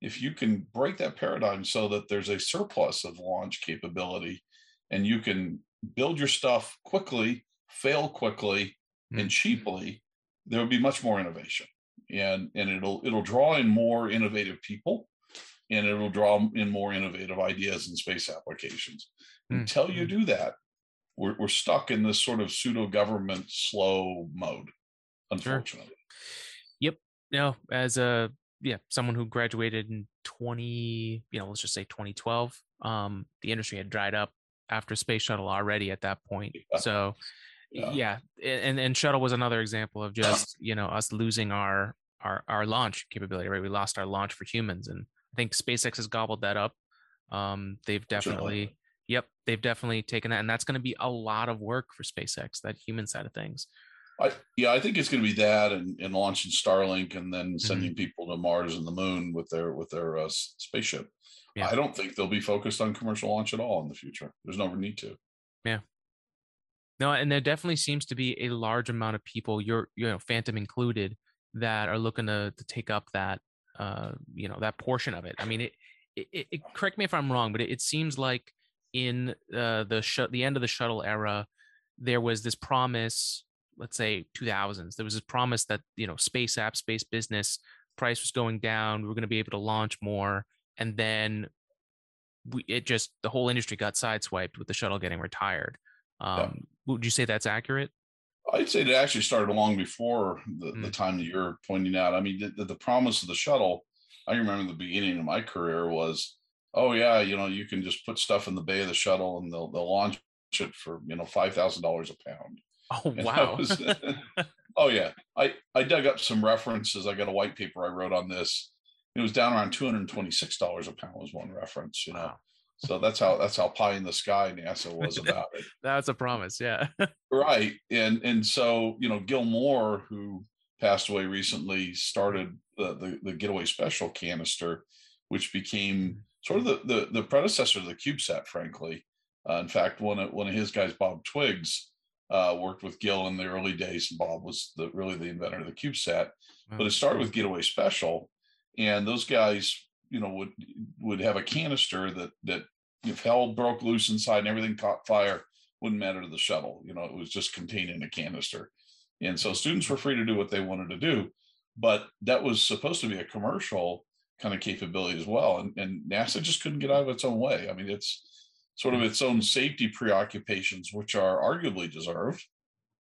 if you can break that paradigm so that there's a surplus of launch capability and you can build your stuff quickly, fail quickly, mm-hmm. and cheaply, there will be much more innovation. And, and it'll it'll draw in more innovative people and it'll draw in more innovative ideas and space applications. Mm-hmm. Until you do that, we're, we're stuck in this sort of pseudo government slow mode, unfortunately. Sure. Yep. No, as a yeah, someone who graduated in 20, you know, let's just say 2012. Um, the industry had dried up after space shuttle already at that point. So yeah. yeah. And and shuttle was another example of just, you know, us losing our our our launch capability, right? We lost our launch for humans. And I think SpaceX has gobbled that up. Um, they've definitely yep, they've definitely taken that. And that's going to be a lot of work for SpaceX, that human side of things. I, yeah, I think it's going to be that and, and launching Starlink and then mm-hmm. sending mm-hmm. people to Mars and the Moon with their with their uh, spaceship. Yeah. I don't think they'll be focused on commercial launch at all in the future. There's no need to. Yeah. No, and there definitely seems to be a large amount of people, your you know, Phantom included, that are looking to to take up that uh you know that portion of it. I mean, it, it, it correct me if I'm wrong, but it, it seems like in uh, the sh- the end of the shuttle era, there was this promise let's say 2000s there was this promise that you know space app space business price was going down we were going to be able to launch more and then we, it just the whole industry got sideswiped with the shuttle getting retired. Um, yeah. would you say that's accurate? I'd say it actually started long before the, mm. the time that you're pointing out. I mean the, the promise of the shuttle i remember the beginning of my career was oh yeah you know you can just put stuff in the bay of the shuttle and they'll, they'll launch it for you know five thousand dollars a pound Oh [LAUGHS] wow! Was, [LAUGHS] oh yeah, I I dug up some references. I got a white paper I wrote on this. It was down around two hundred twenty six dollars a pound was one reference. You know, wow. so that's how that's how pie in the sky NASA was [LAUGHS] about it. that's a promise, yeah. right, and and so you know Gil Moore, who passed away recently, started the the, the Getaway Special canister, which became sort of the the, the predecessor to the CubeSat, frankly. Uh, in fact, one of one of his guys, Bob Twiggs uh, worked with Gil in the early days. Bob was the, really the inventor of the CubeSat, but it started with Getaway Special, and those guys, you know, would would have a canister that that if hell broke loose inside and everything caught fire, wouldn't matter to the shuttle. You know, it was just contained in a canister, and so students were free to do what they wanted to do, but that was supposed to be a commercial kind of capability as well, and, and NASA just couldn't get out of its own way. I mean, it's sort of its own safety preoccupations, which are arguably deserved.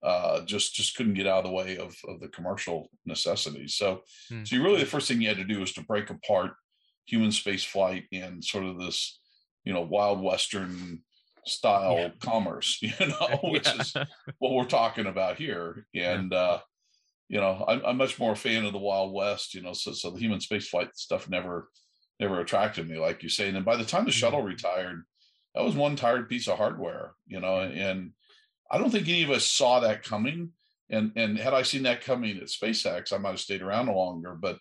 Uh, just just couldn't get out of the way of, of the commercial necessities. So, hmm. so you really the first thing you had to do was to break apart human space flight and sort of this, you know, wild western style yeah. commerce, [LAUGHS] you know, [LAUGHS] which yeah. is [LAUGHS] what we're talking about here. And yeah. uh, you know, I'm, I'm much more a fan of the Wild West, you know, so so the human space flight stuff never never attracted me, like you say. And then by the time the shuttle mm-hmm. retired, that was one tired piece of hardware, you know, and I don't think any of us saw that coming. And and had I seen that coming at SpaceX, I might have stayed around longer. But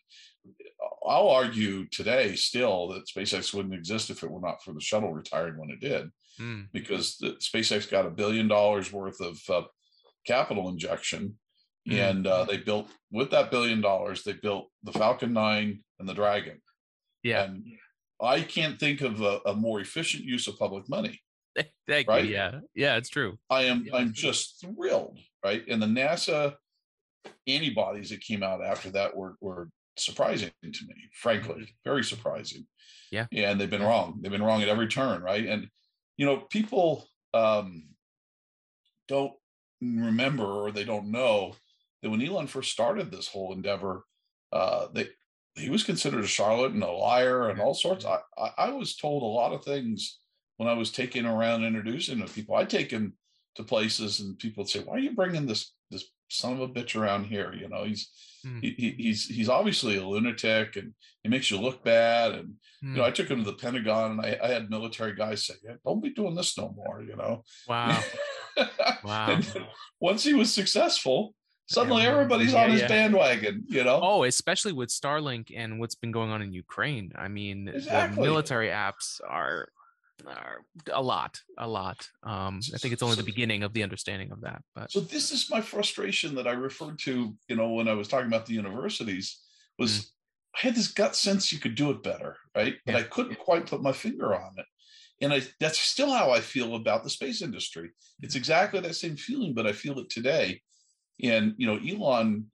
I'll argue today still that SpaceX wouldn't exist if it were not for the shuttle retiring when it did, mm. because the, SpaceX got a billion dollars worth of uh, capital injection, mm. and uh, they built with that billion dollars, they built the Falcon 9 and the Dragon. Yeah. And I can't think of a, a more efficient use of public money. [LAUGHS] Thank right? you. Yeah, yeah, it's true. I am. Yeah. I'm just thrilled, right? And the NASA antibodies that came out after that were were surprising to me, frankly, mm-hmm. very surprising. Yeah. And they've been wrong. They've been wrong at every turn, right? And you know, people um, don't remember or they don't know that when Elon first started this whole endeavor, uh, they he was considered a charlatan, a liar, and all sorts. I, I, I was told a lot of things when I was taking around introducing to people. I'd take him to places, and people would say, "Why are you bringing this this son of a bitch around here?" You know, he's mm. he, he's he's obviously a lunatic, and he makes you look bad. And mm. you know, I hmm. took him to the Pentagon, and I, I had military guys say, yeah, "Don't be doing this no more." You know. Wow. [LAUGHS] wow. once he was successful, suddenly everybody's yeah, on his yeah. bandwagon you know oh especially with starlink and what's been going on in ukraine i mean exactly. the military apps are are a lot a lot um i think it's only the beginning of the understanding of that but so this is my frustration that i referred to you know when i was talking about the universities was mm. i had this gut sense you could do it better right but yeah. i couldn't quite put my finger on it and I, that's still how i feel about the space industry it's mm. exactly that same feeling but i feel it today and you know elon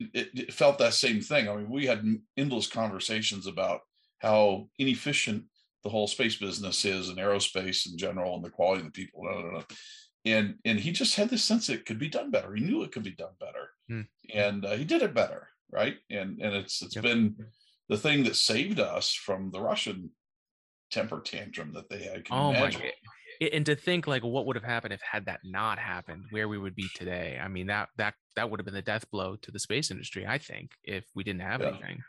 it, it felt that same thing i mean we had endless conversations about how inefficient the whole space business is and aerospace in general and the quality of the people. Blah, blah, blah. And and he just had this sense it could be done better. He knew it could be done better, hmm. and uh, he did it better, right? And and it's it's yep. been the thing that saved us from the Russian temper tantrum that they had. oh imagine? my! And to think like what would have happened if had that not happened, where we would be today. I mean that that that would have been the death blow to the space industry. I think if we didn't have yeah. anything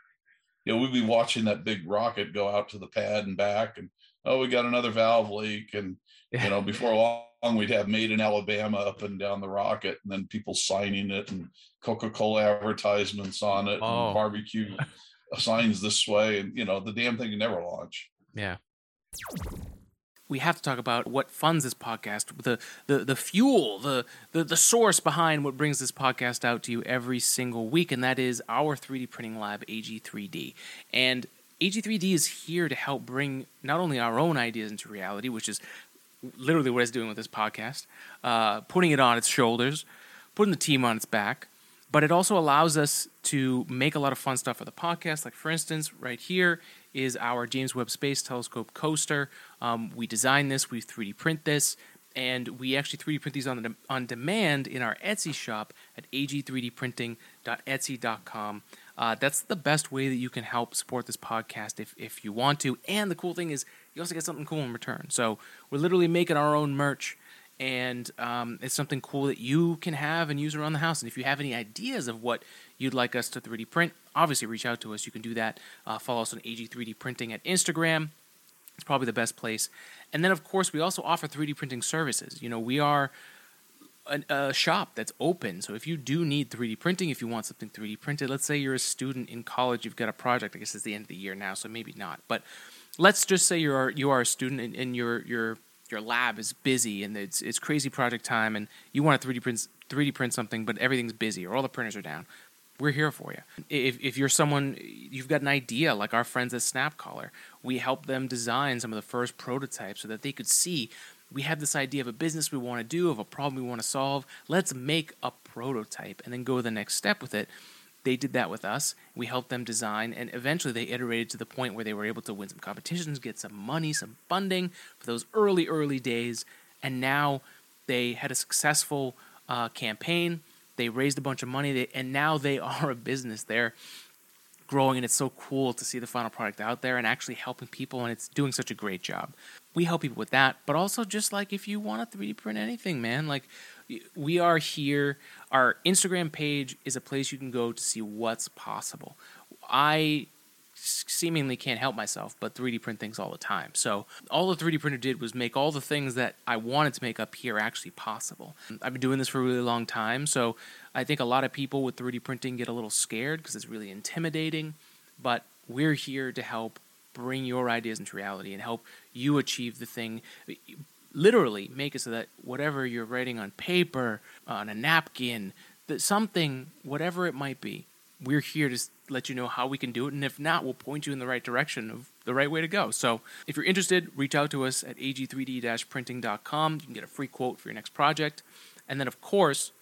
you know, we'd be watching that big rocket go out to the pad and back, and oh, we got another valve leak, and you know, [LAUGHS] before long we'd have made in Alabama up and down the rocket, and then people signing it, and Coca-Cola advertisements on it, oh. and barbecue signs this way, and you know, the damn thing never launch. Yeah we have to talk about what funds this podcast, the the the fuel, the, the the source behind what brings this podcast out to you every single week, and that is our 3D printing lab, AG3D. And AG3D is here to help bring not only our own ideas into reality, which is literally what it's doing with this podcast, uh, putting it on its shoulders, putting the team on its back, but it also allows us to make a lot of fun stuff for the podcast. Like for instance, right here is our James Webb Space Telescope coaster. Um, we design this, we 3D print this, and we actually 3D print these on, the, on demand in our Etsy shop at ag3dprinting.etsy.com. Uh, that's the best way that you can help support this podcast if, if you want to. And the cool thing is, you also get something cool in return. So we're literally making our own merch, and um, it's something cool that you can have and use around the house. And if you have any ideas of what you'd like us to 3D print, obviously reach out to us. You can do that. Uh, follow us on AG3D Printing at Instagram. It's probably the best place. And then, of course, we also offer 3D printing services. You know, we are a, a, shop that's open. So if you do need 3D printing, if you want something 3D printed, let's say you're a student in college, you've got a project. I guess it's the end of the year now, so maybe not. But let's just say you're you are a student and, and your your your lab is busy and it's it's crazy project time, and you want to 3D print 3D print something, but everything's busy or all the printers are down we're here for you. If, if you're someone, you've got an idea, like our friends at SnapCollar, we help them design some of the first prototypes so that they could see we have this idea of a business we want to do, of a problem we want to solve. Let's make a prototype and then go the next step with it. They did that with us. We helped them design, and eventually they iterated to the point where they were able to win some competitions, get some money, some funding for those early, early days. And now they had a successful uh, campaign they raised a bunch of money, they, and now they [LAUGHS] are a business. They're growing, and it's so cool to see the final product out there and actually helping people, and it's doing such a great job. We help people with that, but also just like if you want to 3D print anything, man, like we are here. Our Instagram page is a place you can go to see what's possible. I seemingly can't help myself but 3D print things all the time. So all the 3D printer did was make all the things that I wanted to make up here actually possible. I've been doing this for a really long time, so I think a lot of people with 3D printing get a little scared because it's really intimidating, but we're here to help bring your ideas into reality and help you achieve the thing literally make it so that whatever you're writing on paper, on a napkin, that something, whatever it might be, we're here to let you know how we can do it. And if not, we'll point you in the right direction of the right way to go. So if you're interested, reach out to us at ag3d printing.com. You can get a free quote for your next project. And then, of course,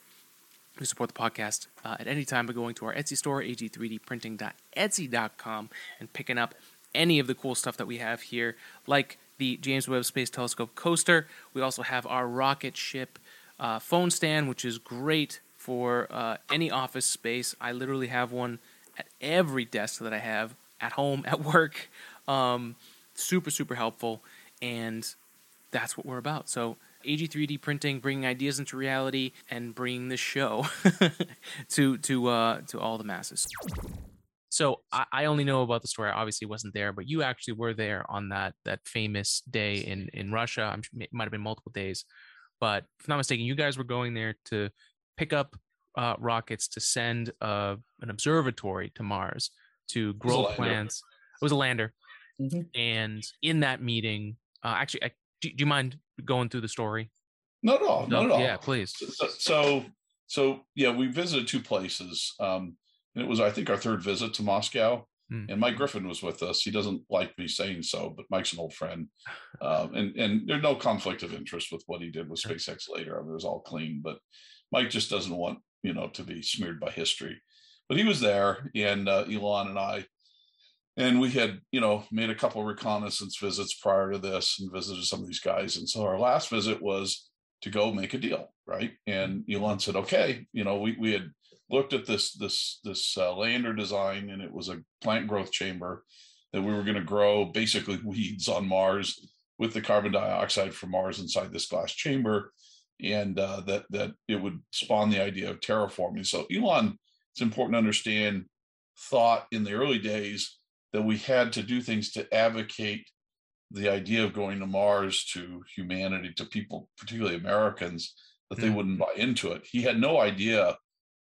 to support the podcast uh, at any time by going to our Etsy store, ag3dprinting.etsy.com, and picking up any of the cool stuff that we have here, like the James Webb Space Telescope coaster. We also have our rocket ship uh, phone stand, which is great for uh, any office space. I literally have one at every desk that I have at home, [LAUGHS] at work. Um, super, super helpful. And that's what we're about. So, AG3D printing, bringing ideas into reality, and bringing the show [LAUGHS] to to uh, to all the masses. So I, I, only know about the story. I obviously wasn't there, but you actually were there on that that famous day in in Russia. I'm, it might have been multiple days, but if I'm not mistaken, you guys were going there to pick up uh, rockets to send uh, an observatory to Mars to grow plants. It was a lander, mm-hmm. and in that meeting, uh, actually, I, do, do, you mind going through the story? Not at all. Not at all. Yeah, please. So, so, so, yeah, we visited two places, um, and it was I think our third visit to Moscow. Mm. And Mike Griffin was with us. He doesn't like me saying so, but Mike's an old friend, [LAUGHS] um, and and there's no conflict of interest with what he did with SpaceX later. I mean, it was all clean, but Mike just doesn't want you know to be smeared by history. But he was there, and uh, Elon and I, and we had you know made a couple reconnaissance visits prior to this and visited some of these guys. And so our last visit was to go make a deal, right? And Elon said, okay, you know, we we had looked at this this this uh, lander design, and it was a plant growth chamber that we were going to grow basically weeds on Mars with the carbon dioxide from Mars inside this glass chamber, and uh, that that it would spawn the idea of terraforming. So Elon, it's important to understand, thought in the early days that we had to do things to advocate the idea of going to Mars to humanity, to people, particularly Americans, that they mm. wouldn't buy into it. He had no idea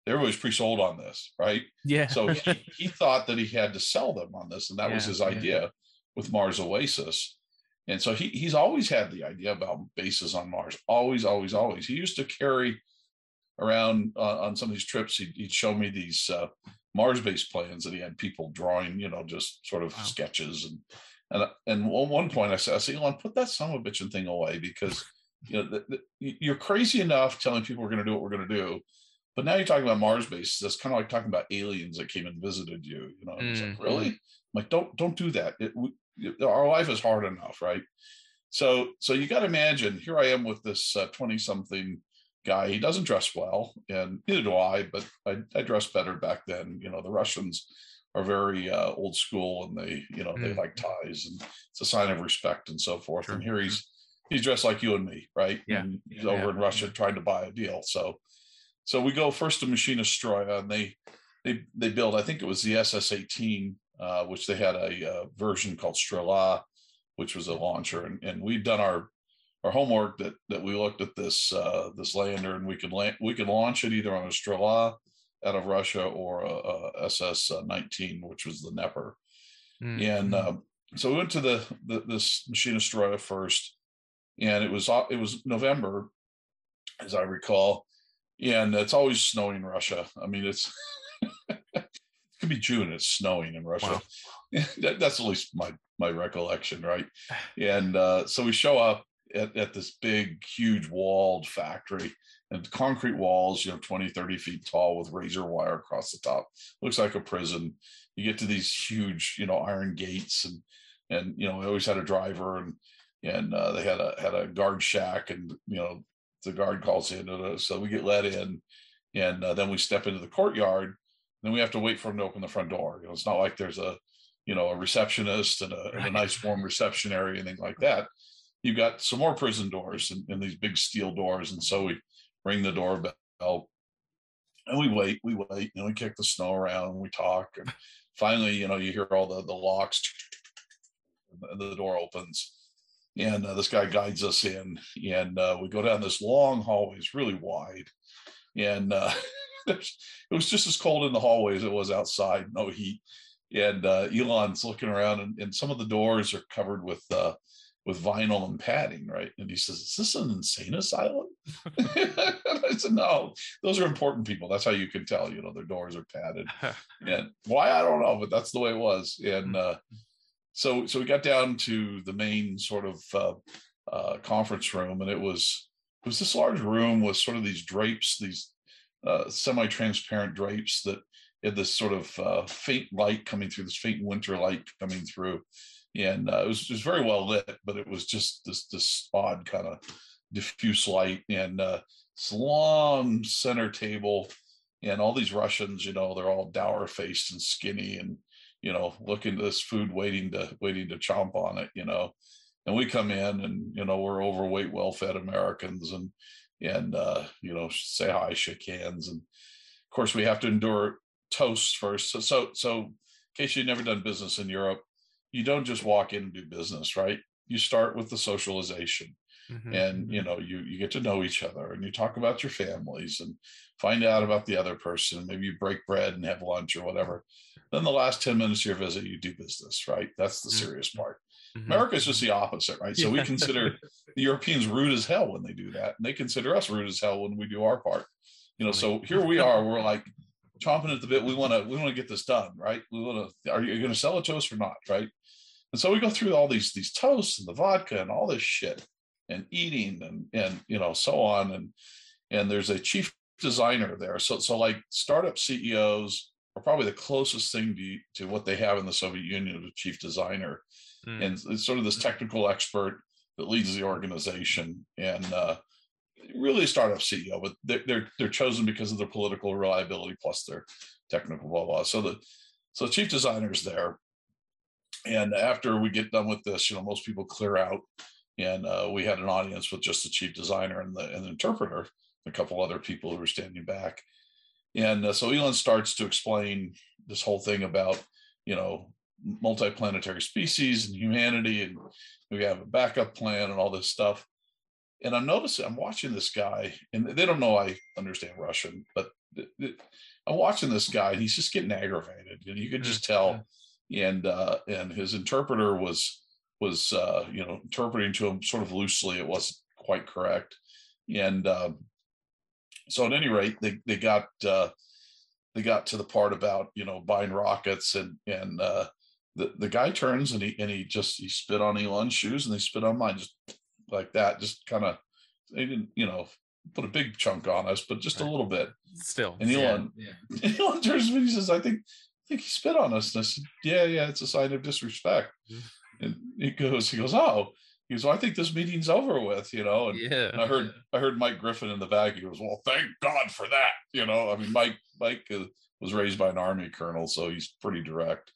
everybody's pre-sold on this, right? Yeah. so he, he, thought that he had to sell them on this, and that yeah, was his idea yeah. with Mars Oasis. And so he he's always had the idea about bases on Mars. Always, always, always. He used to carry around uh, on some of these trips. He'd, he'd show me these uh, Mars-based plans that he had people drawing, you know, just sort of wow. sketches and and and at one point I said, I said, Elon, put that son of a bitching thing away because you know the, the, you're crazy enough telling people we're going to do what we're going to do but now you're talking about Mars bases. That's kind of like talking about aliens that came and visited you. You know, mm. like mm-hmm. really, I'm like don't don't do that. It, we, our life is hard enough, right? So so you got to imagine. Here I am with this twenty uh, something guy. He doesn't dress well, and neither do I. But I, I dress better back then. You know, the Russians are very uh, old school, and they you know mm. they like ties, and it's a sign of respect and so forth. Sure. And here he's he's dressed like you and me, right? Yeah. And he's over yeah. in Russia trying to buy a deal. So so we go first to Machina Stroya, and they they they build. I think it was the SS-18, uh, which they had a, a, uh, version called Strela, which was a launcher, and, and we'd done our our homework that that we looked at this uh, this lander, and we could land we could launch it either on a Strela out of Russia or a, a SS-19, which was the Dnepr. Mm-hmm. And uh, so we went to the, the this Machina Stroya first, and it was it was November, as I recall, yeah, and it's always snowing in Russia. I mean, it's it [LAUGHS] could be June. It's snowing in Russia. Wow. [LAUGHS] that, that's at least my my recollection, right? And uh, so we show up at, at this big, huge walled factory and concrete walls, you know, 20, 30 feet tall with razor wire across the top. Looks like a prison. You get to these huge, you know, iron gates and and you know, we always had a driver and and uh, they had a had a guard shack and you know the guard calls in, uh, so we get let in, and uh, then we step into the courtyard. Then we have to wait for him to open the front door. You know, it's not like there's a, you know, a receptionist and a, and a nice warm reception area, anything like that. You've got some more prison doors and, and these big steel doors, and so we ring the doorbell, and we wait, we wait, and we kick the snow around, and we talk, and finally, you know, you hear all the the locks, and the door opens, and uh, this guy guides us in and uh, we go down this long hallway. It's really wide. And uh, [LAUGHS] it was just as cold in the hallway as it was outside. No heat. And uh, elon's looking around and, and, some of the doors are covered with uh, with vinyl and padding right? And he says is this an insane asylum? [LAUGHS] I said no. Those are important people. That's how you can tell you know their doors are padded. [LAUGHS] And why i don't know but that's the way it was. And uh, so so we got down to the main sort of uh, uh, conference room, and it was it was this large room with sort of these drapes, these uh, semi-transparent drapes that had this sort of uh, faint light coming through, this faint winter light coming through, and it was just very well lit, but it was just this this odd kind of diffuse light. And this long center table, and all these Russians, you know, they're all dour faced and skinny, and you know, looking to this food, waiting to waiting to chomp on it, you know, and we come in and you know we're overweight, well-fed Americans, and and uh, you know say hi, shake hands, and of course we have to endure toasts first. So so so in case you've never done business in Europe, you don't just walk in and do business, right? You start with the socialization. Mm-hmm. And you mm-hmm. know, you you get to know each other and you talk about your families and find out about the other person. Maybe you break bread and have lunch or whatever. Then the last 10 minutes of your visit, you do business, right? That's the mm-hmm. serious part. Mm-hmm. America is just the opposite, right? So yeah. we consider [LAUGHS] the Europeans rude as hell when they do that, and they consider us rude as hell when we do our part. You know, so here we [LAUGHS] are. We're like chomping at the bit. We want to we want to get this done, right? We want to. Are you going to sell a toast or not, right? And so we go through all these these toasts and the vodka and all this shit and eating and and you know so on and and there's a chief designer there. So so like startup CEOs are probably the closest thing to to what they have in the Soviet Union, a chief designer mm. and it's sort of this technical expert that leads the organization and uh, really a startup CEO, but they're, they're, they're chosen because of their political reliability plus their technical blah blah. So the so the chief designer's there, and after we get done with this, you know, most people clear out, and uh, we had an audience with just the chief designer and the and the interpreter, a couple other people who were standing back, and uh, so Elon starts to explain this whole thing about you know multiplanetary species and humanity and we have a backup plan and all this stuff. And i'm noticing i'm watching this guy and they don't know i understand russian but i'm watching this guy and he's just getting aggravated and you could just tell and uh and his interpreter was was uh you know interpreting to him sort of loosely it wasn't quite correct and uh, so at any rate they they got uh they got to the part about you know buying rockets and and uh the, the guy turns and he and he just he spit on Elon's shoes and they spit on mine just like that, just kind of they didn't, you know, put a big chunk on us, but just a little bit. Still. And Elon, yeah, yeah. [LAUGHS] Elon turns to me and he says, I think think he spit on us. And I said, Yeah, yeah, it's a sign of disrespect. [LAUGHS] And he goes, he goes, Oh, he goes, well, I think this meeting's over with, you know. And, yeah. and I heard I heard Mike Griffin in the back. He goes, Well, thank God for that. You know, I mean, Mike Mike uh, was raised by an army colonel, so he's pretty direct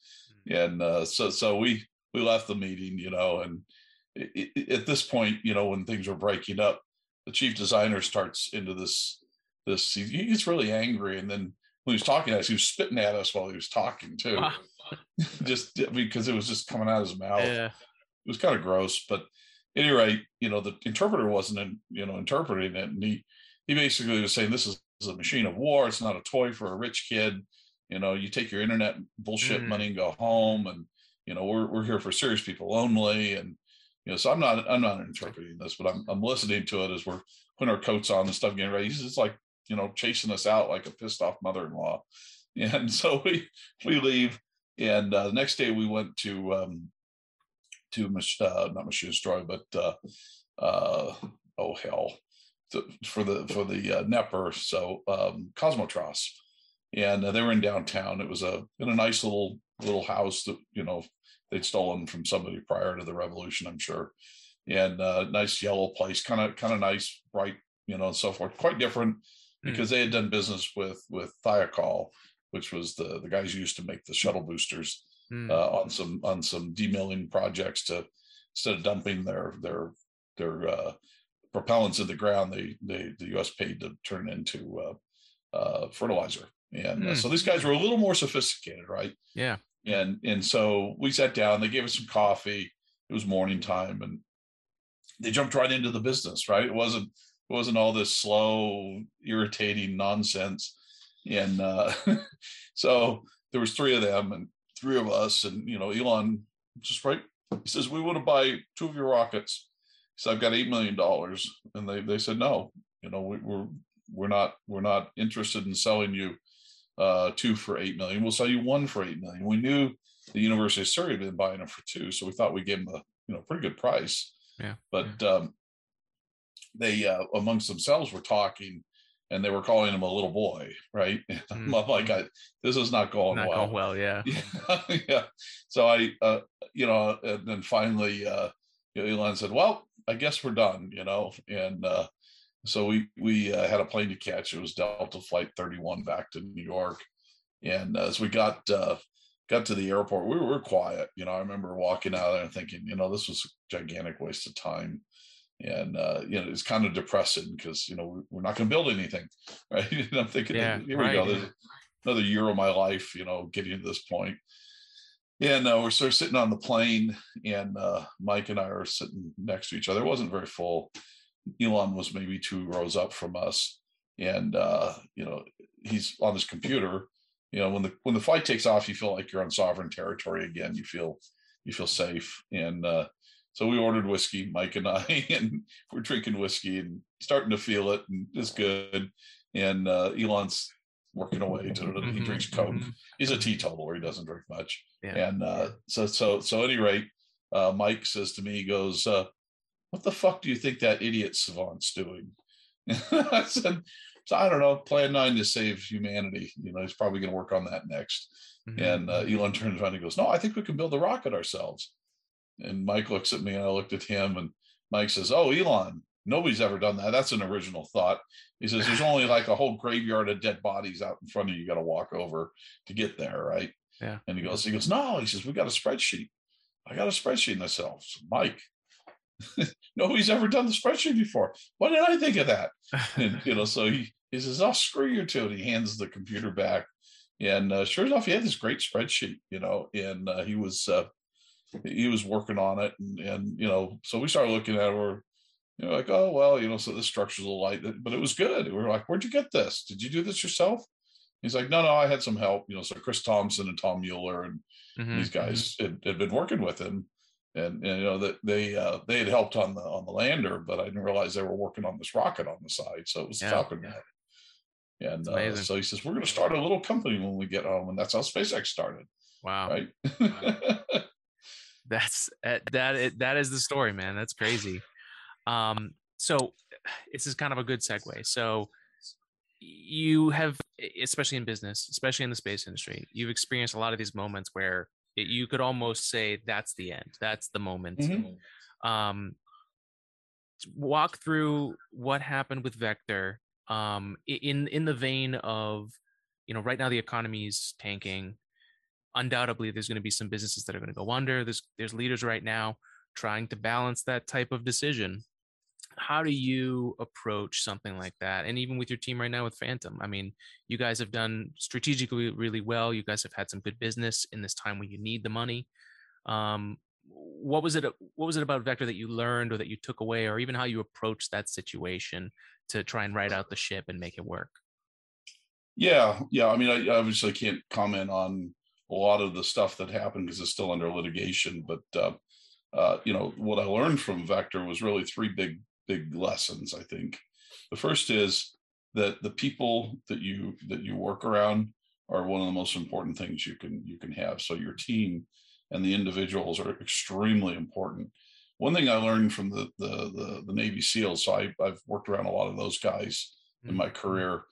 and uh, so so we we left the meeting, you know, and it, it, at this point, you know, when things were breaking up, the chief designer starts into this this he gets really angry, and then when he was talking to us, he was spitting at us while he was talking too, wow. [LAUGHS] just because it was just coming out of his mouth. Yeah. It was kind of gross, but at any rate, you know, the interpreter wasn't, in, you know, interpreting it, and he he basically was saying this is a machine of war. It's not a toy for a rich kid you know you take your internet bullshit mm. money and go home and you know we're, we're here for serious people only and you know so i'm not i'm not interpreting this but i'm, I'm listening to it as we're putting our coats on and stuff getting ready it's like you know chasing us out like a pissed off mother-in-law [LAUGHS] and so we we leave and uh, the next day we went to um to uh, not machine destroy but uh uh oh hell to, for the for the uh, Dnepr, so um, Kosmotras, and uh, they were in downtown. It was a in a nice little little house that you know they'd stolen from somebody prior to the revolution, I'm sure, and uh, nice yellow place, kind of kind of nice, bright, you know, and so forth. Quite different. Because mm. they had done business with with Thiokol, which was the the guys used to make the shuttle boosters mm. uh, on some on some demilling projects to instead of dumping their their their uh, propellants in the ground, they they the U.S. paid to turn into uh, uh, fertilizer and mm. uh, so these guys were a little more sophisticated, right? Yeah. And and so we sat down. They gave us some coffee. It was morning time, and they jumped right into the business. Right? It wasn't it wasn't all this slow, irritating nonsense. And uh, [LAUGHS] so there was three of them and three of us, and you know, Elon just right. He says we want to buy two of your rockets. So I've got eight million dollars, and they they said no. You know, we, we're we're not we're not interested in selling you uh, two for eight million. We'll sell you one for eight million. We knew the University of Surrey had been buying them for two, so we thought we'd give them a you know pretty good price. Yeah. But um, they uh, amongst themselves were talking, and they were calling him a little boy, right? [LAUGHS] I'm mm-hmm. like, I, this is not going not well. Going well, yeah. yeah. [LAUGHS] yeah. So I, uh, you know, and then finally, uh, Elon said, "Well, I guess we're done," you know, and uh, so we we uh, had a plane to catch. It was Delta Flight 31 back to New York, and as we got uh, got to the airport, we were quiet. You know, I remember walking out there and thinking, you know, this was a gigantic waste of time and uh, you know it's kind of depressing because you know we're not going to build anything, [LAUGHS] right? and I'm thinking, yeah, here we go. There's another year of my life, you know, getting to this point. And uh, we're sort of sitting on the plane, and uh, Mike and I are sitting next to each other. It wasn't very full. Elon was maybe two rows up from us, and uh, you know he's on his computer. You know when the when the flight takes off, you feel like you're on sovereign territory again. You feel you feel safe, and uh, so we ordered whiskey, Mike and [LAUGHS] I, and we're drinking whiskey and starting to feel it, and it's good. And uh, Elon's working away to mm-hmm, he drinks Coke. Mm-hmm. He's a teetotaler; he doesn't drink much. Yeah. And uh, so, so, so, at any rate, uh, Mike says to me, he goes, uh, "What the fuck do you think that idiot savant's doing?" [LAUGHS] I said, "So I don't know. Plan nine to save humanity. You know, he's probably going to work on that next." Mm-hmm. And uh, Elon turns around and goes, "No, I think we can build the rocket ourselves." And Mike looks at me and I looked at him and Mike says, Oh, Elon, nobody's ever done that. That's an original thought. He says, There's only like a whole graveyard of dead bodies out in front of you. You got to walk over to get there. Right. Yeah. And he goes, he goes, No, he says, We got a spreadsheet. I got a spreadsheet myself. Mike, [LAUGHS] nobody's ever done the spreadsheet before. Why did I think of that? [LAUGHS] and you know, so he he says, "I'll oh, screw you too." And he hands the computer back, and uh, sure enough, he had this great spreadsheet, you know, and uh, he was uh, he was working on it, and, and you know, so we started looking at it. We're you know, like, oh well, you know, so this structure's a little light, but it was good. We were like, where'd you get this? Did you do this yourself? He's like, no, no, I had some help. You know, so Chris Thompson and Tom Mueller and mm-hmm, these guys mm-hmm. had, had, been working with him, and, and you know that they uh, they had helped on the on the lander, but I didn't realize they were working on this rocket on the side. So it was yeah, Falcon yeah. And uh, so he says, we're going to start a little company when we get home, and that's how SpaceX started. Wow. Right. [LAUGHS] that's eh, that that is the story, man. That's crazy. Um, so this is kind of a good segue. So you have, especially in business, especially in the space industry, you've experienced a lot of these moments where it, you could almost say that's the end. That's the moment. Mm-hmm. Um, walk through what happened with Vector um, in in the vein of, you know, right now the economy is tanking undoubtedly there's going to be some businesses that are going to go under. There's there's leaders right now trying to balance that type of decision. How do you approach something like that? And even with your team right now with phantom i mean you guys have done strategically really well. You guys have had some good business in this time when you need the money. Um, what was it what was it about vector that you learned or that you took away or even how you approached that situation to try and ride out the ship and make it work? Yeah yeah i mean i obviously can't comment on a lot of the stuff that happened because it's still under litigation. But uh, uh, you know what I learned from Vector was really three big big lessons. I think the first is that the people that you that you work around are one of the most important things you can you can have. So your team and the individuals are extremely important. One thing I learned from the the the, the Navy SEALs, so I, I've worked around a lot of those guys mm-hmm. in my career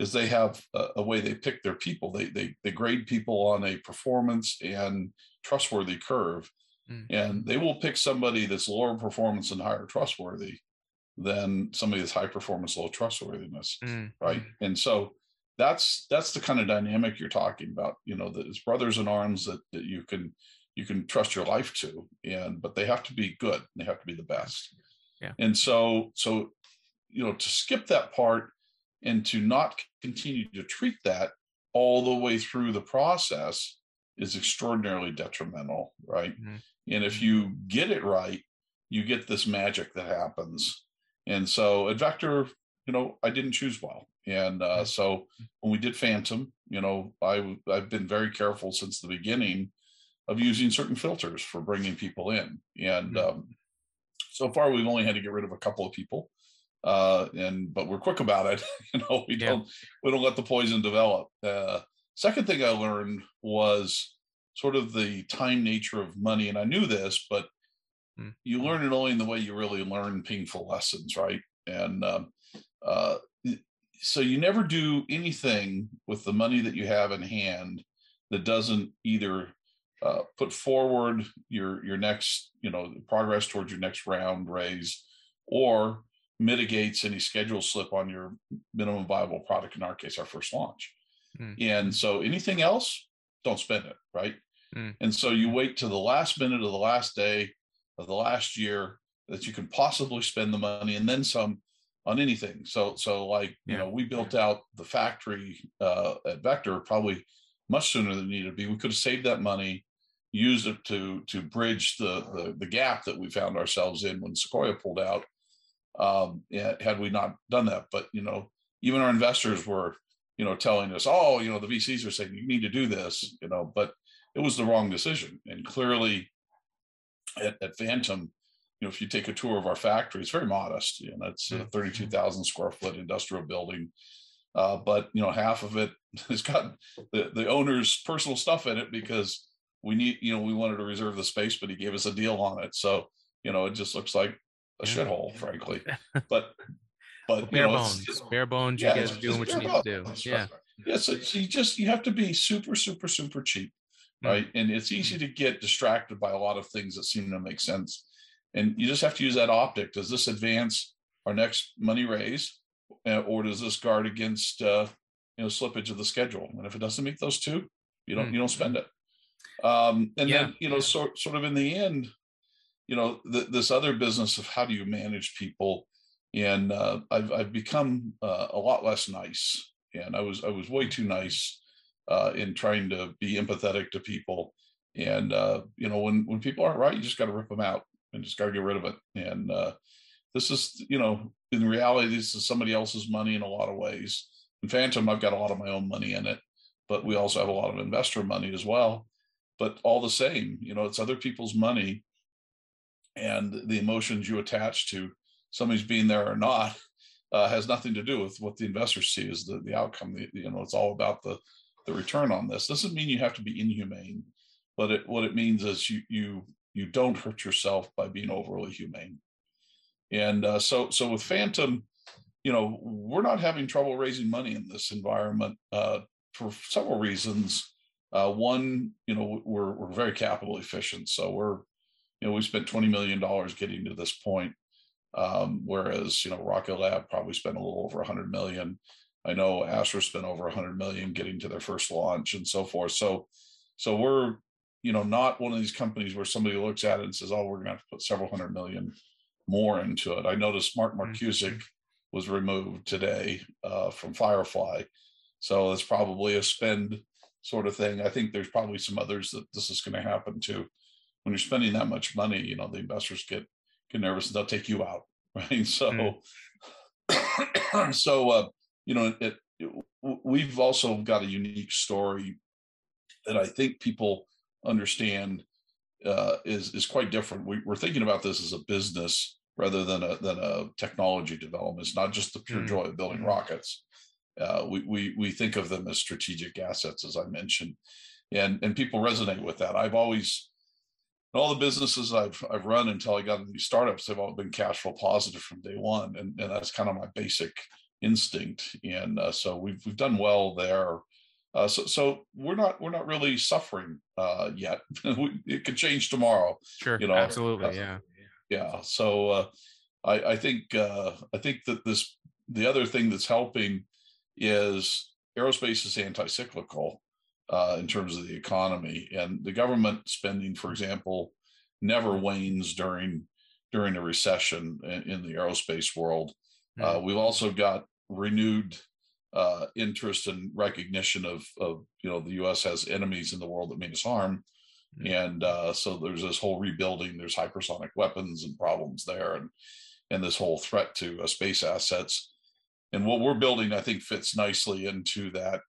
is they have a, a, way they pick their people. They, they they grade people on a performance and trustworthy curve, mm. and they will pick somebody that's lower performance and higher trustworthy than somebody that's high performance, low trustworthiness, mm. right? And so that's that's the kind of dynamic you're talking about. You know, that it's brothers in arms that that you can you can trust your life to, and but they have to be good. They have to be the best. Yeah. And so so you know to skip that part and to not continue to treat that all the way through the process is extraordinarily detrimental right? Mm-hmm. and if you get it right you get this magic that happens. And so at vector you know i didn't choose well. And uh, so when we did phantom you know i i've been very careful since the beginning of using certain filters for bringing people in. And mm-hmm. um, so far we've only had to get rid of a couple of people uh, and but we're quick about it. [LAUGHS] you know, we yeah. don't we don't let the poison develop. Uh, second thing I learned was sort of the time nature of money, and I knew this, but mm. you learn it only in the way you really learn painful lessons, right? And um, uh, so you never do anything with the money that you have in hand that doesn't either uh, put forward your your next you know progress towards your next round raise or mitigates any schedule slip on your minimum viable product in our case our first launch mm. and so anything else don't spend it right mm. and so you wait to the last minute of the last day of the last year that you can possibly spend the money and then some on anything so so like yeah. you know we built out the factory uh, at vector probably much sooner than needed to be we could have saved that money used it to to bridge the, the, the gap that we found ourselves in when Sequoia pulled out. Um, had we not done that, but you know, even our investors were, you know, telling us, "Oh, you know, the VCs are saying you need to do this," you know, but it was the wrong decision. And clearly, at, at Phantom, you know, if you take a tour of our factory, it's very modest. You know, it's a mm-hmm. 32,000 square foot industrial building. Uh, but you know, half of it [LAUGHS] has got the, the owner's personal stuff in it because we need, you know, we wanted to reserve the space, but he gave us a deal on it. So, you know, it just looks like a yeah. shithole, frankly. [LAUGHS] But, but bare know, bones, it's, bare bones. Yeah, you guys are doing what you need bones. to do. Yeah. Yeah. So, so, you just, you have to be super, super, super cheap. Hmm. Right. Mm-hmm. And it's easy to get distracted by a lot of things that seem to make sense. And you just have to use that optic. Does this advance our next money raise? Uh, or does this guard against, uh, you know, slippage of the schedule? And if it doesn't meet those two, you don't, mm-hmm. you don't spend it. Um, and yeah. then, you know, sort sort of in the end, you know, th- this other business of how do you manage people, and uh, I've I've become uh, a lot less nice, and I was I was way too nice uh, in trying to be empathetic to people, and uh, you know, when when people aren't right, you just got to rip them out and just got to get rid of it, and uh, this is you know, in reality, this is somebody else's money in a lot of ways. In Phantom, I've got a lot of my own money in it, but we also have a lot of investor money as well. But all the same you know it's other people's money and the emotions you attach to somebody's being there or not uh, has nothing to do with what the investors see as the, the outcome. You know it's all about the the return on this. Doesn't mean you have to be inhumane but it what it means is you you you don't hurt yourself by being overly humane. And uh, so so with phantom you know we're not having trouble raising money in this environment uh, for several reasons. Uh, one, you know, we're we're very capital efficient, so we're, you know, we spent twenty million dollars getting to this point, um, whereas you know Rocket Lab probably spent a little over a hundred million. I know Astra spent over a hundred million getting to their first launch and so forth. So, so we're, you know, not one of these companies where somebody looks at it and says, "Oh, we're going to have to put several hundred million more into it." I noticed Mark mm-hmm. Was removed today uh, from Firefly, so it's probably a spend sort of thing. I think there's probably some others that this is going to happen to. When you're spending that much money, you know, the investors get get nervous and they'll take you out, [LAUGHS] right? So, mm. [CLEARS THROAT] so uh, you know, it, it, we've also got a unique story that I think people understand uh, is is quite different. We, are thinking about this as a business rather than a than a technology development. It's not just the pure mm. joy of building mm. rockets uh, we, we we think of them as strategic assets, as I mentioned, and and people resonate with that. I've always all the businesses I've I've run until I got into these startups have all been cash flow positive from day one, and, and that's kind of my basic instinct. And uh, so we've we've done well there. Uh, so so we're not we're not really suffering uh, yet. [LAUGHS] it could change tomorrow. Sure, you know, absolutely, yeah, yeah. So uh, I I think uh, I think that this the other thing that's helping is aerospace is anti-cyclical uh, in terms of the economy, and the government spending, for example, never wanes during during a recession in, in the aerospace world. Mm-hmm. Uh, we've also got renewed uh, interest and recognition of, of you know the U.S. has enemies in the world that mean us harm, mm-hmm. and uh, so there's this whole rebuilding. There's hypersonic weapons and problems there, and and this whole threat to uh, space assets and what we're building i think fits nicely into that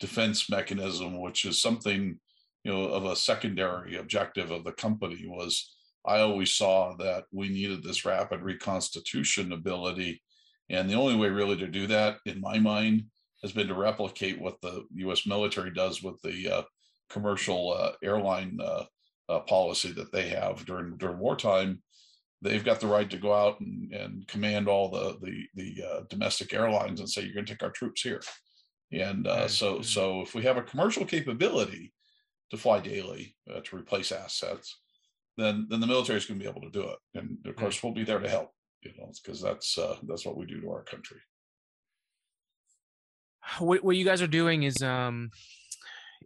defense mechanism which is something you know of a secondary objective of the company was i always saw that we needed this rapid reconstitution ability and the only way really to do that in my mind has been to replicate what the us military does with the uh, commercial uh, airline uh, uh policy that they have during during wartime they've got the right to go out and, and command all the the, the uh, domestic airlines and say you're going to take our troops here. And uh, so so if we have a commercial capability to fly daily uh, to replace assets, then then the military is going to be able to do it. And of course, we'll be there to help. You know, because that's uh, that's what we do to our country. What, what you guys are doing is um,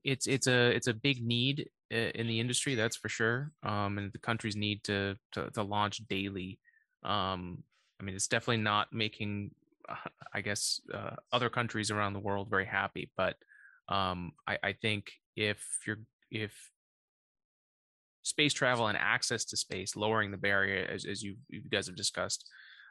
it's it's a it's a big need in the industry, that's for sure. Um, and the countries need to, to, to launch daily. Um, I mean, it's definitely not making, uh, I guess, uh, other countries around the world very happy. But um, I, I think if you're if space travel and access to space, lowering the barrier, as, as you, you guys have discussed,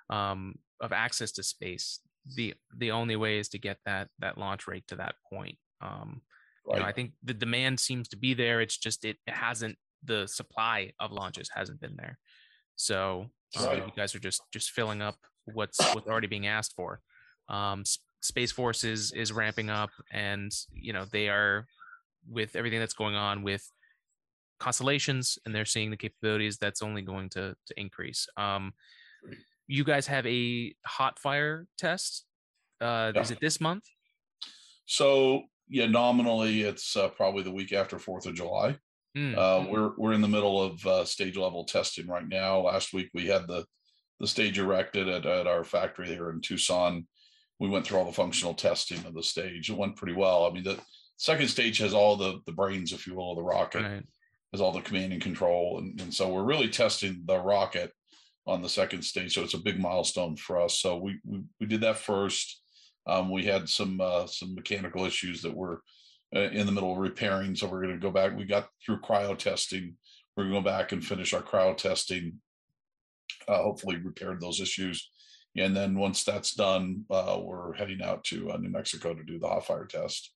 um, of access to space, the the only way is to get that that launch rate to that point. Um, Right. You know, I think the demand seems to be there. It's just it hasn't the supply of launches hasn't been there. So uh, you guys are just just filling up what's what's already being asked for. Um, Space Force is is ramping up, and you know they are with everything that's going on with constellations, and they're seeing the capabilities that's only going to to increase. Um, you guys have a hot fire test. Uh, yeah. Is it this month? So yeah, nominally it's uh, probably the week after Fourth of July. Mm. Uh, we're we're in the middle of uh, stage level testing right now. Last week we had the the stage erected at, at our factory here in Tucson. We went through all the functional testing of the stage. It went pretty well. I mean, the second stage has all the the brains, if you will, of the rocket, right. has all the command and control, and, and so we're really testing the rocket on the second stage. So it's a big milestone for us. So we we, we did that first. Um, we had some uh, some mechanical issues that were uh, in the middle of repairing, so we're going to go back. We got through cryo testing. We're going to go back and finish our cryo testing. Uh, hopefully, repaired those issues, and then once that's done, uh, we're heading out to uh, New Mexico to do the hot fire test.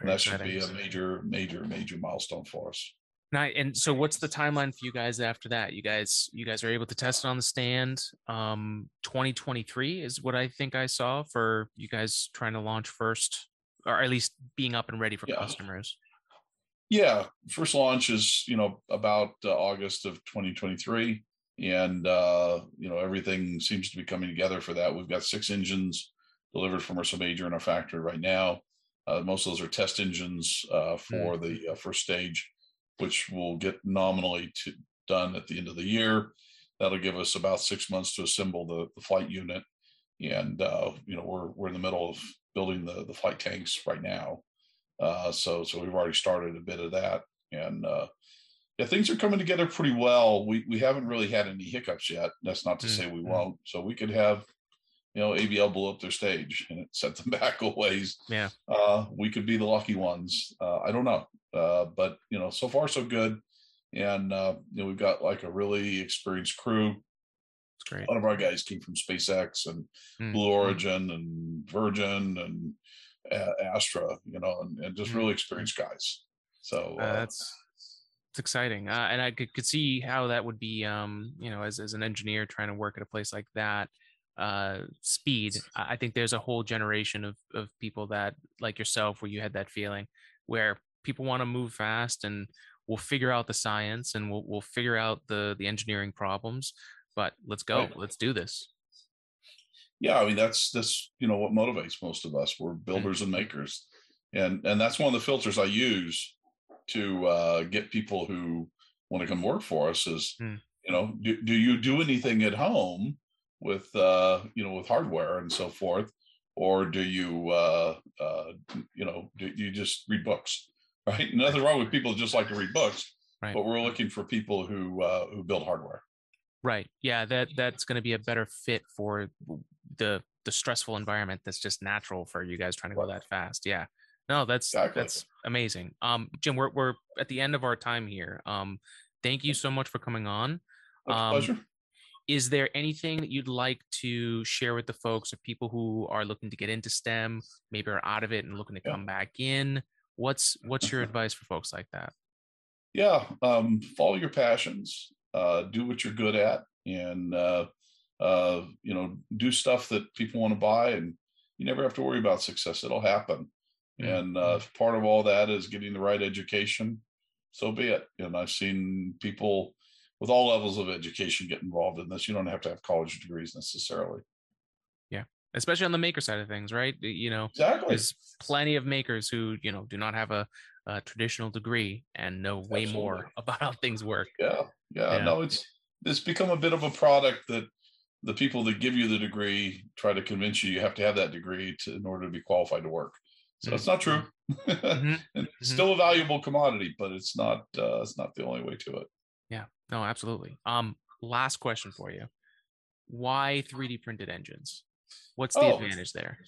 and that should be a major, major, major milestone for us. Now, and so what's the timeline for you guys after that? You guys, you guys are able to test it on the stand. Um, 2023 is what I think I saw for you guys trying to launch first, or at least being up and ready for yeah. customers. Yeah, first launch is you know about uh, August of 2023, and uh, you know everything seems to be coming together for that. We've got six engines delivered from Ursa Major in our factory right now. Uh, most of those are test engines uh, for mm. the uh, first stage which will get nominally to, done at the end of the year. That'll give us about six months to assemble the, the flight unit. And, uh, you know, we're, we're in the middle of building the, the flight tanks right now. Uh, so, so we've already started a bit of that. And, uh, yeah, things are coming together pretty well. We, we haven't really had any hiccups yet. That's not to mm-hmm. say we mm-hmm. won't. So we could have, you know, ABL blow up their stage and it set them [LAUGHS] back a ways. Yeah. Uh, we could be the lucky ones. Uh, I don't know. Uh, but you know, so far so good. And uh, you know, we've got like a really experienced crew. It's great. A lot of our guys came from SpaceX and mm. Blue Origin and Virgin and uh, Astra, you know, and, and just mm. really experienced guys. So uh, that's it's exciting, uh, and I could, could see how that would be, um, you know, as as an engineer trying to work at a place like that uh speed i think there's a whole generation of of people that like yourself where you had that feeling where people want to move fast and we'll figure out the science and we'll we'll figure out the the engineering problems but let's go right. let's do this yeah i mean that's that's you know what motivates most of us we're mm. builders mm-hmm. and makers and and that's one of the filters i use to uh, get people who want to come work for us is mm. you know do, do you do anything at home with uh you know with hardware and so forth or do you uh uh you know do you just read books [LAUGHS] right? Nothing wrong with people just like to read books, right. but we're looking for people who uh, who build hardware. Right. Yeah. That that's going to be a better fit for the the stressful environment that's just natural for you guys trying to go that fast. Yeah. No, that's exactly. that's amazing. Um, Jim, we're we're at the end of our time here. Um, thank you so much for coming on. Um, pleasure. Is there anything that you'd like to share with the folks or people who are looking to get into STEM, maybe are out of it and looking to yeah. come back in? What's what's your [LAUGHS] advice for folks like that? Yeah, um, follow your passions. Uh, do what you're good at, and uh, uh, you know, do stuff that people want to buy, and you never have to worry about success. It'll happen. Mm-hmm. And uh, part of all that is getting the right education, so be it. And I've seen people with all levels of education get involved in this. You don't have to have college degrees necessarily. Yeah, especially on the maker side of things, right? You know, exactly. There's plenty of makers who you know do not have a, a traditional degree and know way Absolutely. more [LAUGHS] about how things work. Yeah, yeah, yeah. No, it's it's become a bit of a product that the people that give you the degree try to convince you you have to have that degree to, in order to be qualified to work. So mm-hmm. it's not true. Mm-hmm. [LAUGHS] it's mm-hmm. still a valuable commodity, but it's not uh, it's not the only way to it. Yeah. No, absolutely. Um, last question for you. Why 3D printed engines? What's the oh, advantage there?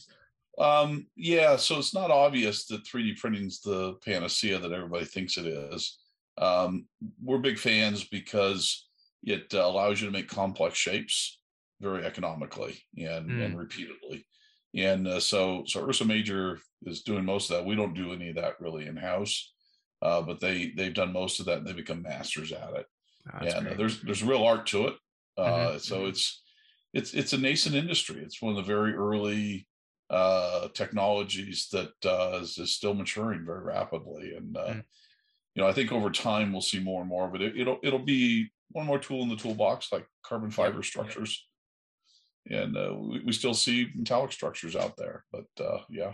Um, yeah, so it's not obvious that 3D printing is the panacea that everybody thinks it is. Um, we're big fans because it uh, allows you to make complex shapes very economically and, mm. and repeatedly. And uh, so, so Ursa Major is doing most of that. We don't do any of that really in house, uh, but they they've done most of that. and They become masters at it. Oh, and uh, there's there's real art to it. Mm-hmm. Uh, so mm-hmm. it's it's it's a nascent industry. It's one of the very early uh, technologies that uh, is, is, still maturing very rapidly. And mm. you know, I think over time we'll see more and more of it. it. will it'll be one more tool in the toolbox, like carbon fiber yep. structures and uh, we, we, still see metallic structures out there but uh, yeah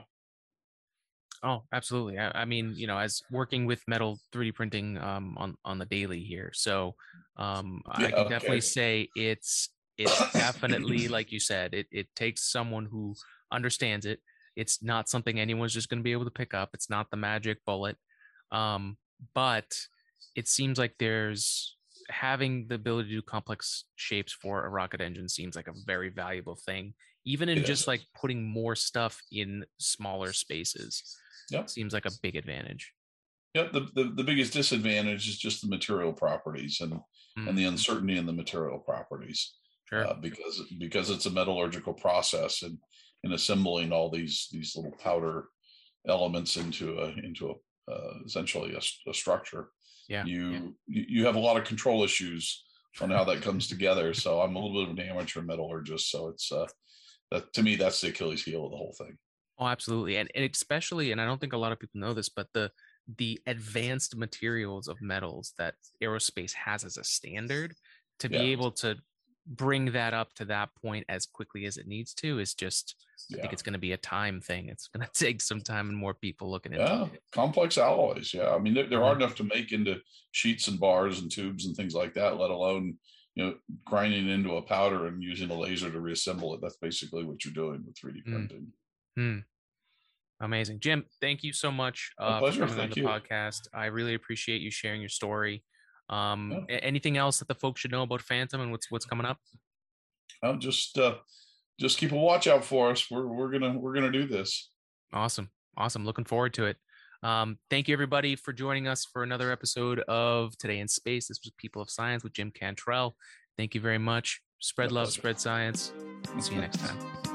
oh absolutely I, I, mean you know as working with metal 3d printing um, on on the daily here so um, yeah, i can okay. definitely say it's it's definitely [COUGHS] like you said it, it takes someone who understands it it's not something anyone's just going to be able to pick up it's not the magic bullet um, but it seems like there's having the ability to do complex shapes for a rocket engine seems like a very valuable thing, even in just like putting more stuff in smaller spaces. Yep. Seems like a big advantage. Yeah, the, the, the biggest disadvantage is just the material properties and mm. and the mm-hmm. uncertainty in the material properties. Sure. Uh, because because it's a metallurgical process and in assembling all these these little powder elements into a into a uh, essentially a, a, structure yeah you yeah. you have a lot of control issues on how that comes together. So i'm a little bit of an amateur metallurgist. So it's uh that to me that's the achilles heel of the whole thing. Oh absolutely. And, and especially and i don't think a lot of people know this but the the advanced materials of metals that aerospace has as a standard to be able to bring that up to that point as quickly as it needs to is just yeah. I think it's going to be a time thing. It's going [LAUGHS] to take some time and more people looking at yeah. it. Complex alloys. Yeah. I mean, there, there are enough to make into sheets and bars and tubes and things like that, let alone, you know, grinding into a powder and using a laser to reassemble it. That's basically what you're doing with 3D hmm. printing. Mm. Amazing. Jim, thank you so much uh, for coming thank on the you. podcast. I really appreciate you sharing your story. Um, yeah. anything else that the folks should know about Phantom and what's what's coming up? I'll just uh, just keep a watch out for us. We're we're gonna we're gonna do this. Awesome, awesome. Looking forward to it. Um, thank you everybody for joining us for another episode of Today in Space. This was People of Science with Jim Cantrell. Thank you very much. Spread love, spread science. We'll see you next time.